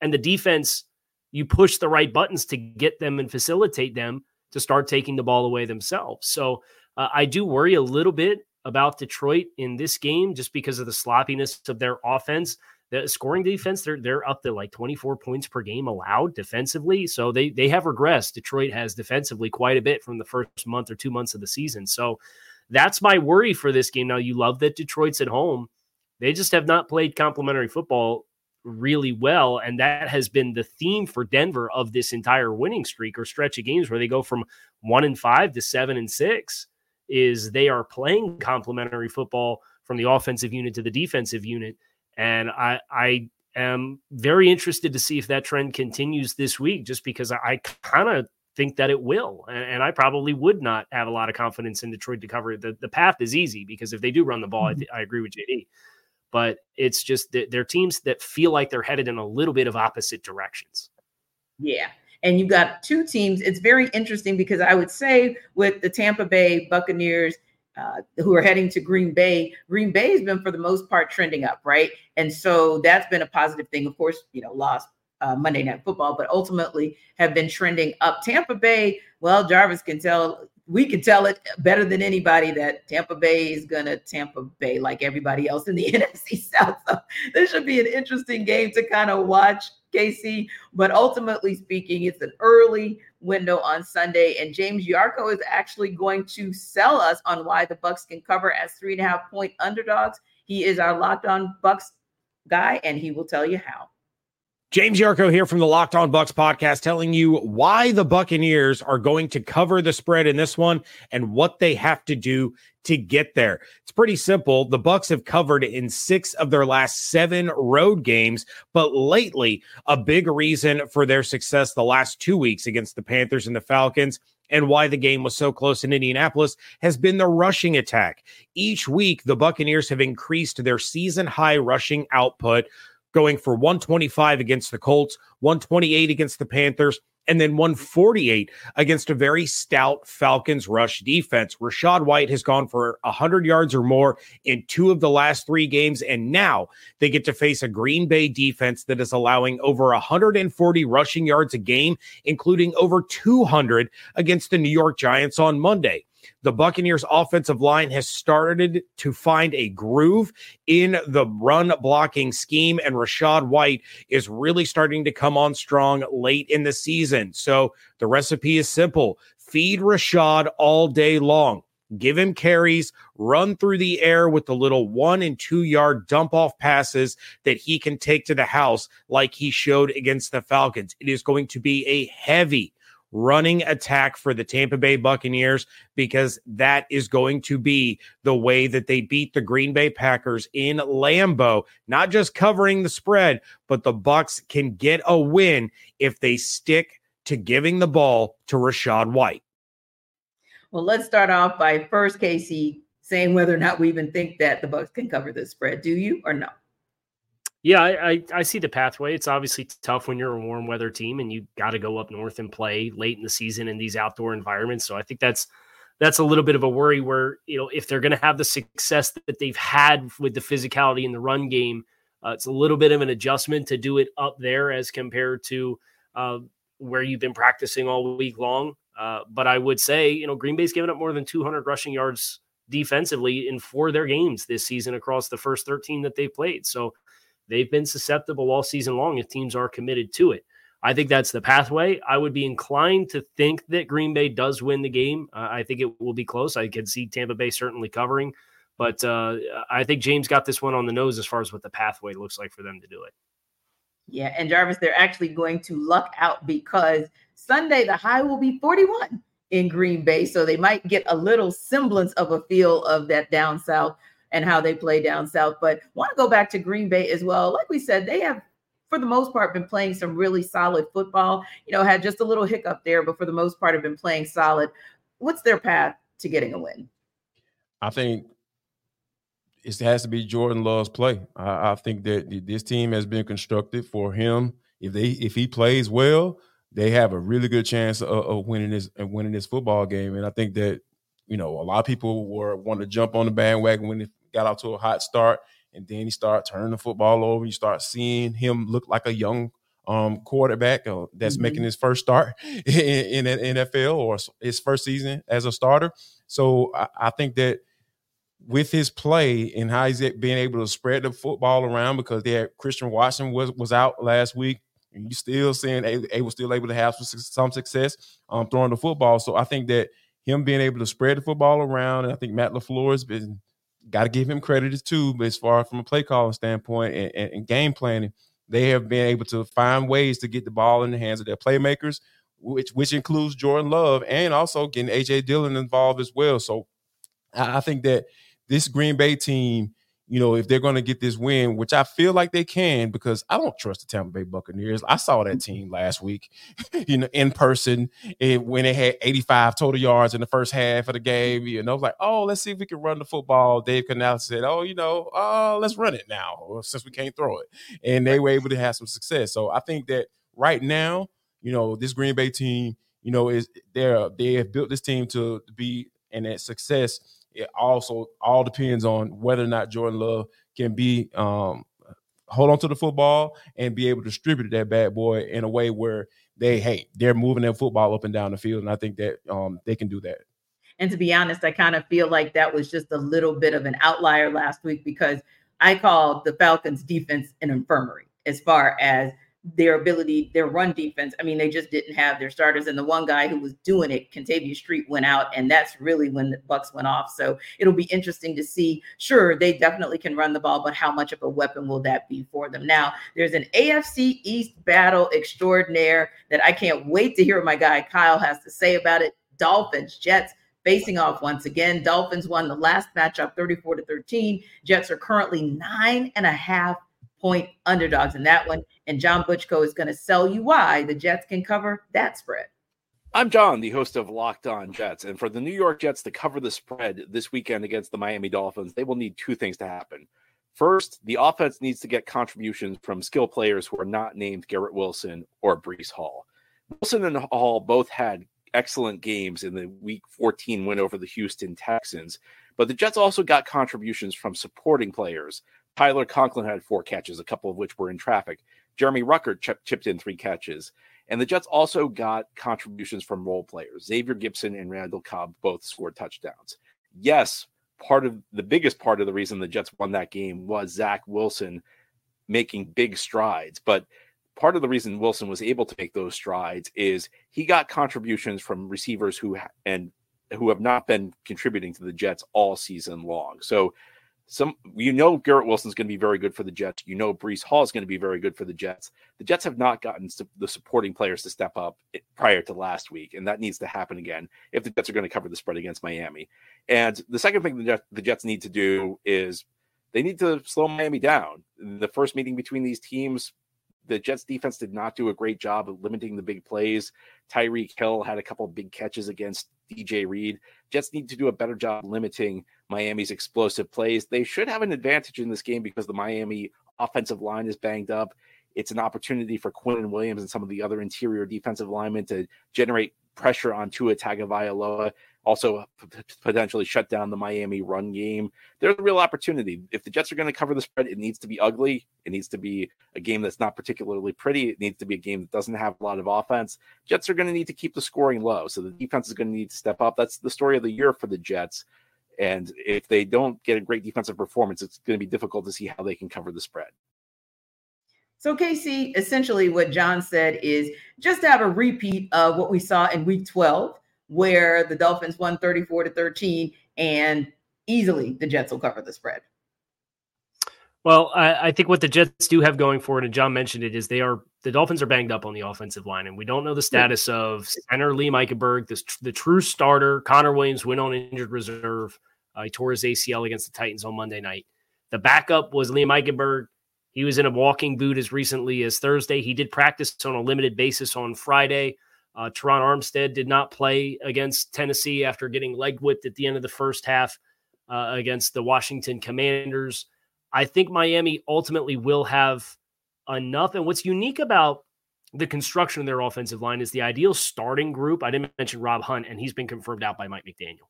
and the defense, you push the right buttons to get them and facilitate them to start taking the ball away themselves. So uh, I do worry a little bit about Detroit in this game just because of the sloppiness of their offense. The scoring defense, they're they're up to like 24 points per game allowed defensively. So they they have regressed. Detroit has defensively quite a bit from the first month or two months of the season. So that's my worry for this game. Now you love that Detroit's at home. They just have not played complementary football really well. And that has been the theme for Denver of this entire winning streak or stretch of games where they go from one and five to seven and six is they are playing complementary football from the offensive unit to the defensive unit. And I, I am very interested to see if that trend continues this week, just because I, I kind of think that it will. And, and, I probably would not have a lot of confidence in Detroit to cover it. The, the path is easy because if they do run the ball, mm-hmm. I, I agree with JD but it's just that they're teams that feel like they're headed in a little bit of opposite directions. Yeah. And you've got two teams. It's very interesting because I would say with the Tampa Bay Buccaneers, uh, who are heading to Green Bay, Green Bay has been for the most part trending up, right? And so that's been a positive thing. Of course, you know, lost uh, Monday Night Football, but ultimately have been trending up. Tampa Bay, well, Jarvis can tell, we can tell it better than anybody that Tampa Bay is going to Tampa Bay like everybody else in the NFC South. So this should be an interesting game to kind of watch, Casey. But ultimately speaking, it's an early window on Sunday, and James Yarcho is actually going to sell us on why the Bucs can cover as three and a half point underdogs. He is our locked on Bucs guy, and he will tell you how. James Yarcho here from the Locked On Bucs podcast telling you why the Buccaneers are going to cover the spread in this one and what they have to do to get there. It's pretty simple. The Bucs have covered in 6 of their last 7 road games, but lately a big reason for their success the last 2 weeks against the Panthers and the Falcons and why the game was so close in Indianapolis has been the rushing attack. Each week, the Buccaneers have increased their season high rushing output going for 125 against the Colts, 128 against the Panthers, and then 148 against a very stout Falcons rush defense. Rachaad White has gone for 100 yards or more in two of the last three games, and now they get to face a Green Bay defense that is allowing over 140 rushing yards a game, including over 200 against the New York Giants on Monday the Buccaneers offensive line has started to find a groove in the run blocking scheme, and Rachaad White is really starting to come on strong late in the season. So the recipe is simple feed Rachaad all day long. Give him carries, run through the air with the little one and two yard dump off passes that he can take to the house, like he showed against the Falcons. It is going to be a heavy, running attack for the Tampa Bay Buccaneers because that is going to be the way that they beat the Green Bay Packers in Lambeau, not just covering the spread, but the Bucs can get a win if they stick to giving the ball to Rachaad White. Well, let's start off by first Casey, saying whether or not we even think that the Bucs can cover this spread. Do you or no? Yeah, I, I, I see the pathway. It's obviously tough when you're a warm weather team and you got to go up north and play late in the season in these outdoor environments. So I think that's that's a little bit of a worry where you know if they're going to have the success that they've had with the physicality in the run game, uh, it's a little bit of an adjustment to do it up there as compared to uh, where you've been practicing all week long. Uh, but I would say you know Green Bay's given up more than 200 rushing yards defensively in four of their games this season across the first 13 that they've played. So they've been susceptible all season long if teams are committed to it. I think that's the pathway. I would be inclined to think that Green Bay does win the game. Uh, I think it will be close. I can see Tampa Bay certainly covering, but uh, I think James got this one on the nose as far as what the pathway looks like for them to do it. Yeah, and Jarvis, they're actually going to luck out because Sunday the high will be 41 in Green Bay, so they might get a little semblance of a feel of that down south and how they play down south. But want to go back to Green Bay as well. Like we said, they have for the most part been playing some really solid football. You know, had just a little hiccup there, but for the most part have been playing solid. What's their path to getting a win? I think it has to be Jordan Love's play. I, I think that this team has been constructed for him. If they if he plays well, they have a really good chance of, of winning this and winning this football game. And I think that you know a lot of people were want to jump on the bandwagon when it got out to a hot start, and then he started turning the football over. You start seeing him look like a young um, quarterback uh, that's mm-hmm. making his first start in, in NFL or his first season as a starter. So I, I, think that with his play and how he's being able to spread the football around because they had Christian Watson was was out last week. And you still seeing they, was still able to have some, some success um, throwing the football. So I think that him being able to spread the football around, and I think Matt LaFleur has been got to give him credit too. But as far from a play calling standpoint and, and, and, game planning, they have been able to find ways to get the ball in the hands of their playmakers, which which includes Jordan Love and also getting AJ Dillon involved as well. So I, I think that this Green Bay team you know, if they're going to get this win, which I feel like they can, because I don't trust the Tampa Bay Buccaneers. I saw that team last week, you know, in person it, when they had 85 total yards in the first half of the game. You know, I was like, oh, let's see if we can run the football. Dave Canales said, oh, you know, uh, let's run it now since we can't throw it. And they were able to have some success. So I think that right now, you know, this Green Bay team, you know, is they're they have built this team to be and that success it also all depends on whether or not Jordan Love can be um, hold on to the football and be able to distribute that bad boy in a way where they hey they're moving their football up and down the field, and I think that um, they can do that. And to be honest, I kind of feel like that was just a little bit of an outlier last week because I called the Falcons defense an infirmary as far as their ability, their run defense. I mean, they just didn't have their starters. And the one guy who was doing it, Kentavius Street, went out, and that's really when the Bucs went off. So it'll be interesting to see. Sure, they definitely can run the ball, but how much of a weapon will that be for them? Now, there's an AFC East battle extraordinaire that I can't wait to hear what my guy Kyle has to say about it. Dolphins, Jets facing off once again. Dolphins won the last matchup 34 to 13. Jets are currently nine and a half point underdogs in that one. And John Butchko is going to sell you why the Jets can cover that spread. I'm John, the host of Locked On Jets. And for the New York Jets to cover the spread this weekend against the Miami Dolphins, they will need two things to happen. First, the offense needs to get contributions from skill players who are not named Garrett Wilson or Breece Hall. Wilson and Hall both had excellent games in the week 14 win over the Houston Texans, but the Jets also got contributions from supporting players Tyler Conklin had four catches, a couple of which were in traffic. Jeremy Ruckert ch- chipped in three catches. And the Jets also got contributions from role players. Xavier Gipson and Randall Cobb both scored touchdowns. Yes, part of the biggest part of the reason the Jets won that game was Zach Wilson making big strides. But part of the reason Wilson was able to make those strides is he got contributions from receivers who and who have not been contributing to the Jets all season long. So some you know Garrett Wilson's going to be very good for the Jets. You know Breece Hall is going to be very good for the Jets. The Jets have not gotten the supporting players to step up eh, prior to last week, and that needs to happen again if the Jets are going to cover the spread against Miami. And the second thing the Jets, the Jets need to do is they need to slow Miami down. The first meeting between these teams, the Jets defense did not do a great job of limiting the big plays. Tyreek Hill had a couple big catches against DJ Reed. Jets need to do a better job limiting Miami's explosive plays. They should have an advantage in this game because the Miami offensive line is banged up. It's an opportunity for Quinnen Williams and some of the other interior defensive linemen to generate pressure on Tua Tagovailoa also potentially shut down the Miami run game. There's a real opportunity. If the Jets are going to cover the spread, it needs to be ugly. It needs to be a game that's not particularly pretty. It needs to be a game that doesn't have a lot of offense. Jets are going to need to keep the scoring low. So the defense is going to need to step up. That's the story of the year for the Jets. And if they don't get a great defensive performance, it's going to be difficult to see how they can cover the spread. So, Casey, essentially what John said is just to have a repeat of what we saw in week 12 where the Dolphins won 34 to 13 and easily the Jets will cover the spread. Well, I, I, think what the Jets do have going for it, and John mentioned it, is they are the Dolphins are banged up on the offensive line, and we don't know the status yeah. of center Liam Eichenberg, this, the true starter. Connor Williams went on injured reserve. Uh, he tore his ACL against the Titans on Monday night. The backup was Liam Eichenberg. He was in a walking boot as recently as Thursday. He did practice on a limited basis on Friday. Uh, Terron Armstead did not play against Tennessee after getting leg whipped at the end of the first half uh, against the Washington Commanders. I think Miami ultimately will have enough. And what's unique about the construction of their offensive line is the ideal starting group. I didn't mention Rob Hunt, and he's been confirmed out by Mike McDaniel.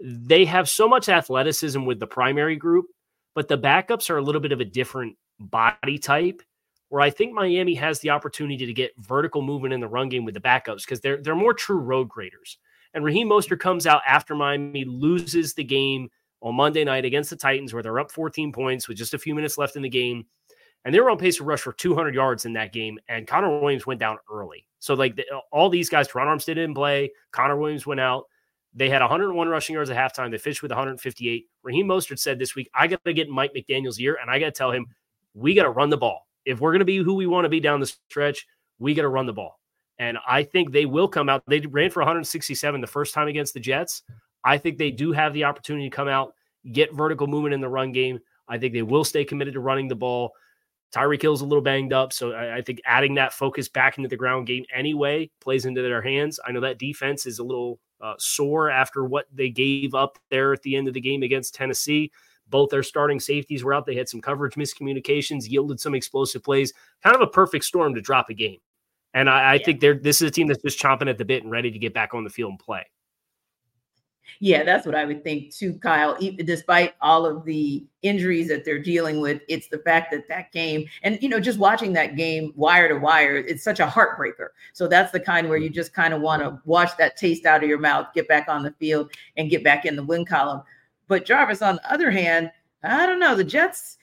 They have so much athleticism with the primary group, but the backups are a little bit of a different body type where I think Miami has the opportunity to get vertical movement in the run game with the backups because they're they're more true road graders. And Raheem Mostert comes out after Miami loses the game on Monday night against the Titans, where they're up 14 points with just a few minutes left in the game. And they were on pace to rush for 200 yards in that game. And Connor Williams went down early. So, like the, all these guys, Terron Armstead didn't play. Connor Williams went out. They had 101 rushing yards at halftime. They finished with 158. Raheem Mostert said this week, I got to get Mike McDaniel's ear and I got to tell him, we got to run the ball if we're going to be who we want to be down the stretch, we got to run the ball. And I think they will come out. They ran for 167 the first time against the Jets. I think they do have the opportunity to come out, get vertical movement in the run game. I think they will stay committed to running the ball. Tyreek Hill's a little banged up, so I, I, think adding that focus back into the ground game anyway plays into their hands. I know that defense is a little uh, sore after what they gave up there at the end of the game against Tennessee. Both their starting safeties were out. They had some coverage miscommunications, yielded some explosive plays. Kind of a perfect storm to drop a game. And I, I yeah. think they're this is a team that's just chomping at the bit and ready to get back on the field and play. Yeah, that's what I would think too, Kyle. Despite all of the injuries that they're dealing with, it's the fact that that game, and you know, just watching that game wire to wire, it's such a heartbreaker. So that's the kind where you mm-hmm. just kind of want to wash that taste out of your mouth, get back on the field, and get back in the win column. But Jarvis, on the other hand, I don't know. The Jets,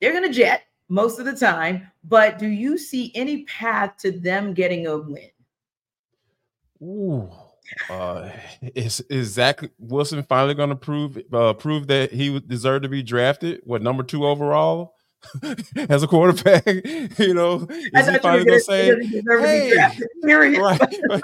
they're going to jet most of the time, but do you see any path to them getting a win? Ooh. Uh, is is Zach Wilson finally going to prove uh, prove that he deserved to be drafted? What number two overall as a quarterback? you know, is he finally going to say, "Hey, right, like,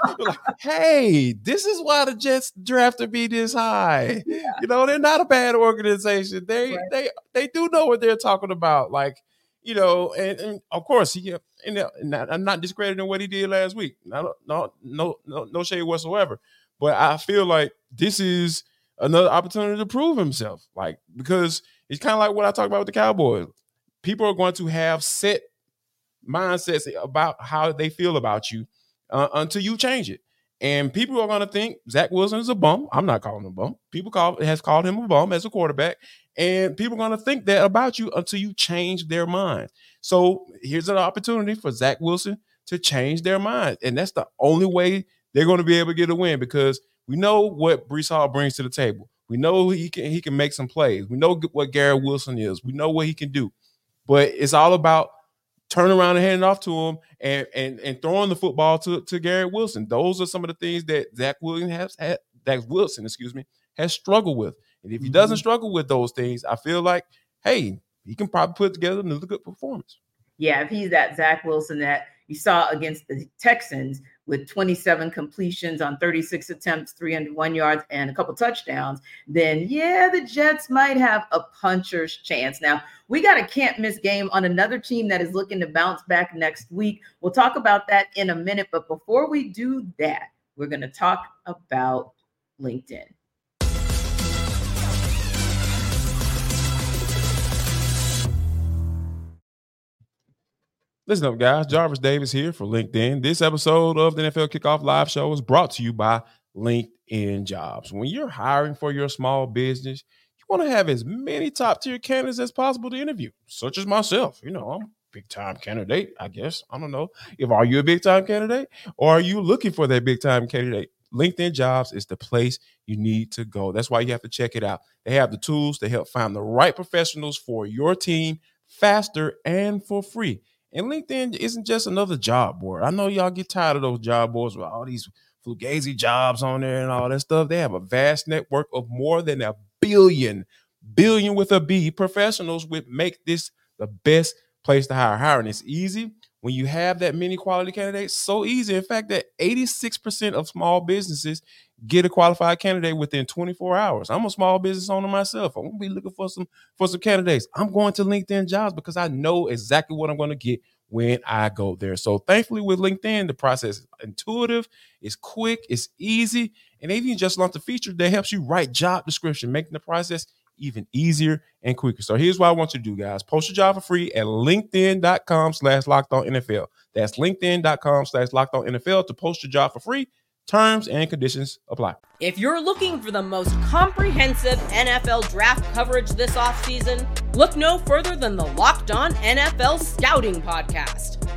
hey, this is why the Jets drafted me this high"? Yeah. You know, they're not a bad organization. They right. they they do know what they're talking about. Like you know, and, and of course he and, I'm not discrediting what he did last week. No, no, no, no, no shade whatsoever. But I feel like this is another opportunity to prove himself. Like because it's kind of like what I talked about with the Cowboys. People are going to have set mindsets about how they feel about you uh, until you change it. And people are going to think Zach Wilson is a bum. I'm not calling him a bum. People call has called him a bum as a quarterback, and people are going to think that about you until you change their mind. So here's an opportunity for Zach Wilson to change their mind, and that's the only way they're going to be able to get a win because we know what Breece Hall brings to the table. We know he can he can make some plays. We know what Garrett Wilson is. We know what he can do, but it's all about turning around and handing off to him and and and throwing the football to, to Garrett Wilson. Those are some of the things that Zach Williams has had Zach Wilson, excuse me, has struggled with. And if he doesn't mm-hmm. struggle with those things, I feel like, hey, he can probably put together another good performance. Yeah, if he's that Zach Wilson that you saw against the Texans with 27 completions on 36 attempts, 301 yards, and a couple touchdowns, then yeah, the Jets might have a puncher's chance. Now, we got a can't miss game on another team that is looking to bounce back next week. We'll talk about that in a minute. But before we do that, we're going to talk about LinkedIn. Listen up, guys. Jarvis Davis here for LinkedIn. This episode of the NFL Kickoff Live Show is brought to you by LinkedIn Jobs. When you're hiring for your small business, you want to have as many top tier candidates as possible to interview, such as myself. You know, I'm a big time candidate, I guess. I don't know. If are you a big time candidate or are you looking for that big time candidate? LinkedIn Jobs is the place you need to go. That's why you have to check it out. They have the tools to help find the right professionals for your team faster and for free. And LinkedIn isn't just another job board. I know y'all get tired of those job boards with all these fugazi jobs on there and all that stuff. They have a vast network of more than a billion, billion with a B professionals which make this the best place to hire. Hiring is easy when you have that many quality candidates. So easy, in fact, that 86% of small businesses get a qualified candidate within 24 hours. I'm a small business owner myself. I'm gonna be looking for some for some candidates. I'm going to LinkedIn jobs because I know exactly what I'm to get when I go there. So thankfully with LinkedIn, the process is intuitive, it's quick, it's easy, and they even just launched a feature that helps you write job description, making the process even easier and quicker. So here's what I want you to do, guys. Post your job for free at LinkedIn.com slash locked on NFL. That's LinkedIn.com slash locked on NFL to post your job for free Terms and conditions apply. If you're looking for the most comprehensive NFL draft coverage this offseason, look no further than the Locked On NFL Scouting Podcast.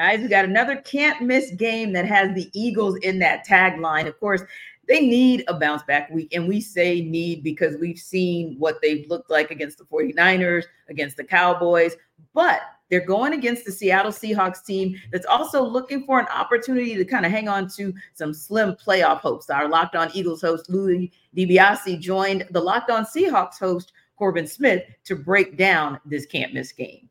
Guys, we got another can't miss game that has the Eagles in that tagline. Of course, they need a bounce back week. And we say need because we've seen what they've looked like against the 49ers, against the Cowboys, but they're going against the Seattle Seahawks team that's also looking for an opportunity to kind of hang on to some slim playoff hopes. Our Locked On Eagles host, Louis DiBiase, joined the Locked On Seahawks host, Corbin Smith, to break down this can't miss game.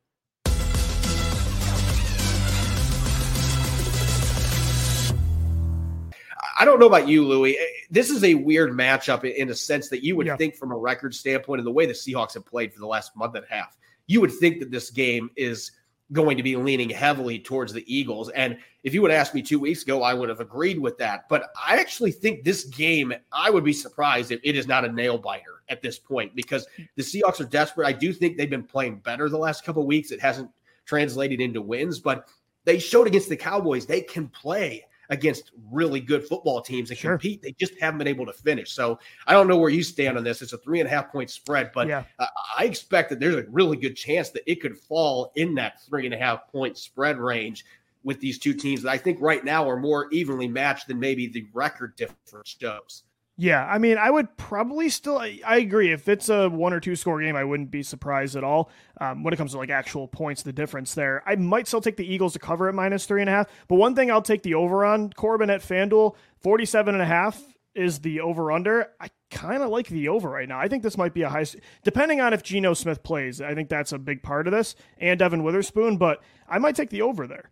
I don't know about you, Louie. Eh, this is a weird matchup in a sense that you would Yeah. think from a record standpoint and the way the Seahawks have played for the last month and a half, you would think that this game is going to be leaning heavily towards the Eagles. And if you would ask me two weeks ago, I would have agreed with that. But I actually think this game, I would be surprised if it is not a nail biter at this point because the Seahawks are desperate. I do think they've been playing better the last couple of weeks. It hasn't translated into wins, but they showed against the Cowboys they can play against really good football teams and Sure. compete. They just haven't been able to finish. So I don't know where you stand on this. It's a three and a half point spread, but Yeah. uh, I expect that there's a really good chance that it could fall in that three and a half point spread range with these two teams that I think right now are more evenly matched than maybe the record difference shows. Yeah, I mean, I would probably still. I, I agree. If it's a one or two score game, I wouldn't be surprised at all. Um, when it comes to like actual points, the difference there, I might still take the Eagles to cover at minus three and a half. But one thing I'll take the over on Corbin at FanDuel, 47 and a half is the over under. I kind of like the over right now. I think this might be a high, depending on if Geno Smith plays. I think that's a big part of this, and Devin Witherspoon. But I might take the over there.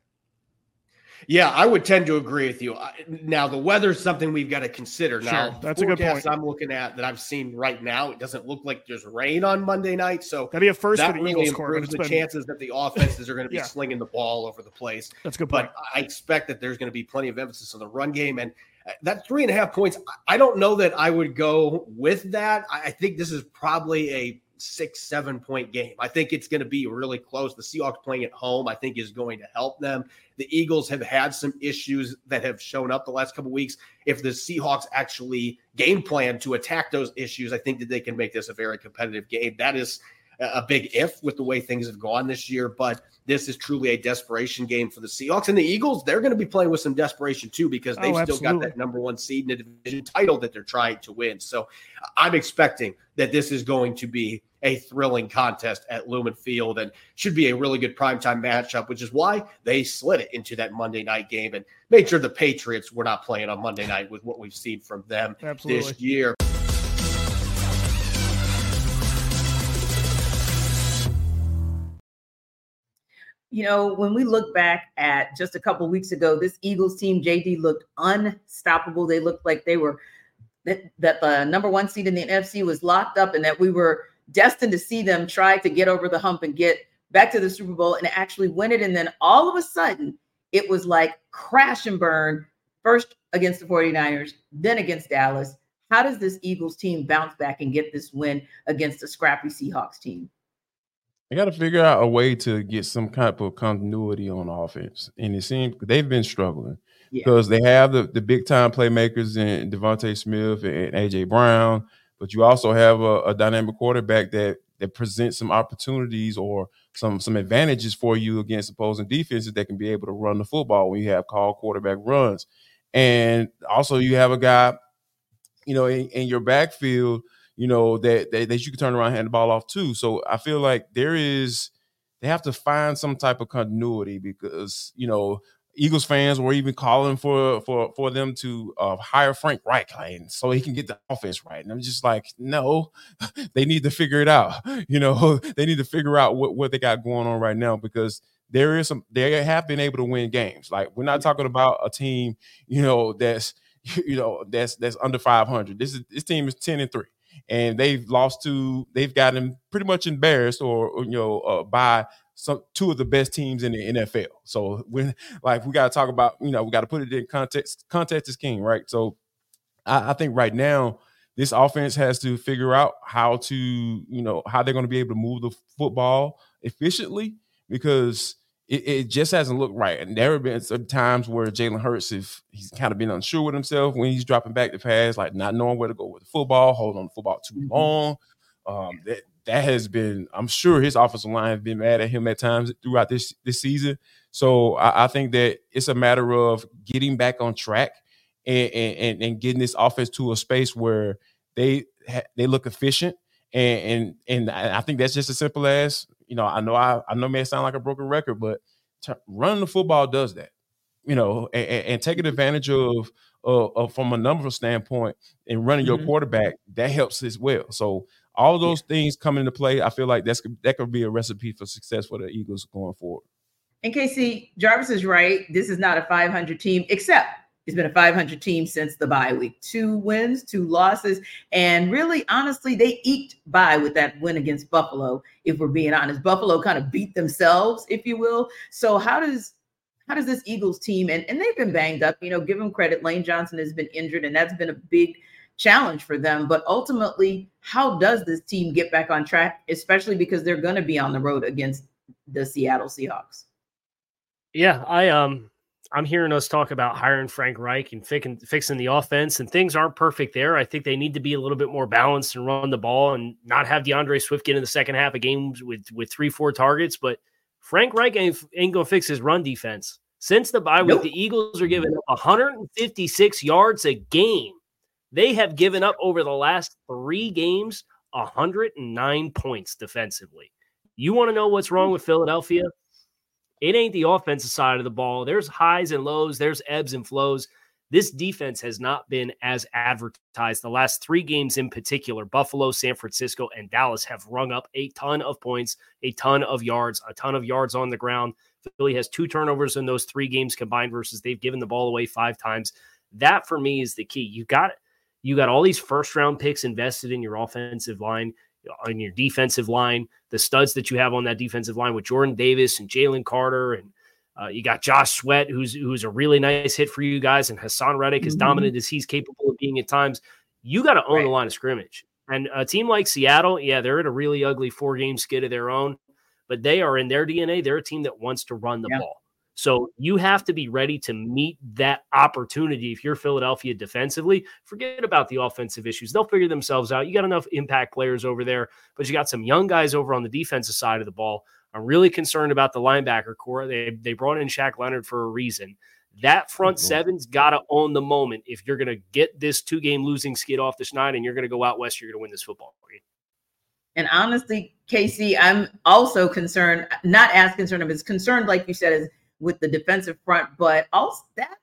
Yeah, I would tend to agree with you. Now, the weather's something we've got to consider. Now, Sure, that's a good point. I'm looking at that I've seen right now, it doesn't look like there's rain on Monday night. So That'd be a first that for the really Eagles, improves the been- chances that the offenses are going to be Yeah. slinging the ball over the place. That's a good point. But I expect that there's going to be plenty of emphasis on the run game. And uh, that three and a half points, I- don't know that I would go with that. I think this is probably a six, seven point game. I think it's going to be really close. The Seahawks playing at home, I think, is going to help them. The Eagles have had some issues that have shown up the last couple weeks. If the Seahawks actually game plan to attack those issues, I think that they can make this a very competitive game. That is a big if with the way things have gone this year, but this is truly a desperation game for the Seahawks and the Eagles. They're going to be playing with some desperation too because they've Oh, still got that number one seed in the division title that they're trying to win. So I'm expecting that this is going to be a thrilling contest at Lumen Field and should be a really good primetime matchup, which is why they slid it into that Monday night game and made sure the Patriots were not playing on Monday night with what we've seen from them Absolutely. this year. You know, when we look back at just a couple weeks ago, this Eagles team, JD looked unstoppable. They looked like they were that, that the number one seed in the NFC was locked up and that we were destined to see them try to get over the hump and get back to the Super Bowl and actually win it. And then all of a sudden, it was like crash and burn first against the 49ers, then against Dallas. How does this Eagles team bounce back and get this win against a scrappy Seahawks team? They got to figure out a way to get some kind of continuity on offense, and it seems they've been struggling Yeah. because they have the, the big time playmakers in DeVonta Smith and AJ Brown, but you also have a, a dynamic quarterback that that presents some opportunities or some some advantages for you against opposing defenses that can be able to run the football when you have called quarterback runs, and also you have a guy, you know, in, in your backfield you know, that, that that you can turn around and hand the ball off too. So I feel like there is they have to find some type of continuity because you know Eagles fans were even calling for for for them to uh, hire Frank Reich and so he can get the offense right. And I'm just like, no, they need to figure it out. You know, they need to figure out what what they got going on right now because there is some they have been able to win games. Like we're not talking about a team, you know, that's you know that's that's under 500. This is this team is 10 and 3 and they've lost to they've gotten pretty much embarrassed or, you know uh, by some two of the best teams in the NFL. So when like we got to talk about you know we got to put it in context. Context is king, right? So I, I think right now this offense has to figure out how to you know how they're going to be able to move the football efficiently because it, it just hasn't looked right. And there have been some times where Jalen Hurts, if he's kind of been unsure with himself when he's dropping back the pass, like not knowing where to go with the football, holding on the football too long. Um, that that has been, I'm sure his offensive line has been mad at him at times throughout this this season. So I, I think that it's a matter of getting back on track and and, and getting this offense to a space where they they look efficient. And and and I think that's just as simple as you know. I know I I know may sound like a broken record, but t- running the football does that. You know, and, and, taking advantage of, of, of from a number standpoint and running your Mhm. quarterback that helps as well. So all those things come into play. I feel like that's that could be a recipe for success for the Eagles going forward. And Casey Jarvis is right. This is not a 500 team, except It's been a 500 team since the bye week. Two wins, two losses, and really, honestly, they eked by with that win against Buffalo. If we're being honest, Buffalo kind of beat themselves, if you will. So how does how does this Eagles team and, and they've been banged up, you know, give them credit. Lane Johnson has been injured, and that's been a big challenge for them. But ultimately, how does this team get back on track, especially because they're going to be on the road against the Seattle Seahawks? Yeah, I um I'm hearing us talk about hiring Frank Reich and fixing, fixing the offense, and things aren't perfect there. I think they need to be a little bit more balanced and run the ball and not have D'Andre Swift get in the second half of games with with three, four targets. But Frank Reich ain't, ain't gonna fix his run defense. Since the bye nope. week, the Eagles are giving up 156 yards a game. They have given up over the last three games 109 points defensively. You want to know what's wrong with Philadelphia? It ain't the offensive side of the ball. There's highs and lows, there's ebbs and flows. This defense has not been as advertised. The last three games in particular, Buffalo, San Francisco, and Dallas have rung up a ton of points, a ton of yards, a ton of yards on the ground. Philly has two turnovers in those three games combined versus they've given the ball away five times. That for me is the key. You got you got all these first round picks invested in your offensive line on your defensive line, the studs that you have on that defensive line with Jordan Davis and Jalen Carter, and uh, you got Josh Sweat, who's who's a really nice hit for you guys, and Haason Reddick, mm-hmm. as dominant as he's capable of being at times. You got to own right. the line of scrimmage. And a team like Seattle, yeah, they're in a really ugly four game skid of their own, but they are in their DNA. They're a team that wants to run the yeah. ball. So you have to be ready to meet that opportunity. If you're Philadelphia defensively, forget about the offensive issues. They'll figure themselves out. You got enough impact players over there, but you got some young guys over on the defensive side of the ball. I'm really concerned about the linebacker corps. They they brought in Shaq Leonard for a reason. That front mm-hmm. seven's got to own the moment. If you're going to get this two game losing skid off the schneid and you're going to go out west, you're going to win this football game. And honestly, Casey, I'm also concerned, not as concerned, but as concerned, like you said, as with the defensive front, but also that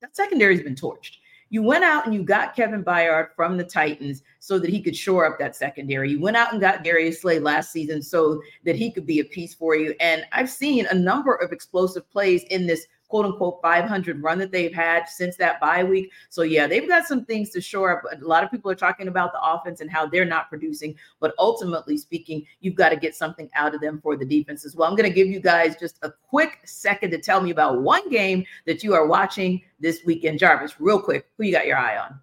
that secondary has been torched. You went out and you got Kevin Byard from the Titans so that he could shore up that secondary. You went out and got Darius Slay last season so that he could be a piece for you. And I've seen a number of explosive plays in this quote unquote 500 run that they've had since that bye week. So, yeah, they've got some things to shore up. A lot of people are talking about the offense and how they're not producing, but ultimately speaking, you've got to get something out of them for the defense as well. I'm going to give you guys just a quick second to tell me about one game that you are watching this weekend. Jarvis, real quick, who you got your eye on?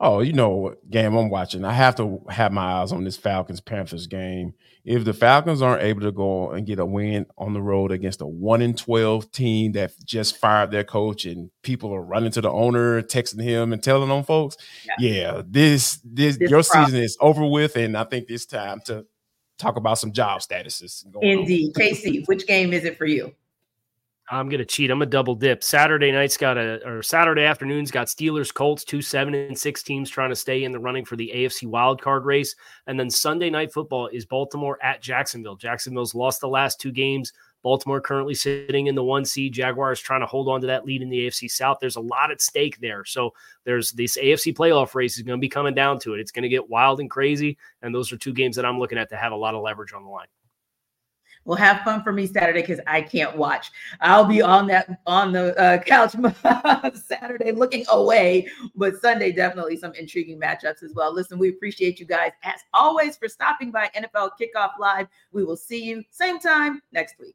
Oh, you know what game I'm watching. I have to have my eyes on this Falcons Panthers game. If the Falcons aren't able to go and get a win on the road against a one in twelve team that just fired their coach and people are running to the owner, texting him and telling on folks, yeah, yeah this this, this your problem. season is over with, and I think it's time to talk about some job statuses. Indeed, Casey, which game is it for you? I'm gonna cheat. I'm a double dip. Saturday night's got a or Saturday afternoon's got Steelers, Colts, two seven and six teams trying to stay in the running for the AFC wild card race. And then Sunday night football is Baltimore at Jacksonville. Jacksonville's lost the last two games. Baltimore currently sitting in the one seed. Jaguars trying to hold on to that lead in the AFC South. There's a lot at stake there. So there's this AFC playoff race is going to be coming down to it. It's going to get wild and crazy. And those are two games that I'm looking at to have a lot of leverage on the line. Well, have fun for me Saturday because I can't watch. I'll be on that on the uh, couch Saturday looking away, but Sunday definitely some intriguing matchups as well. Listen, we appreciate you guys as always for stopping by NFL Kickoff Live. We will see you same time next week.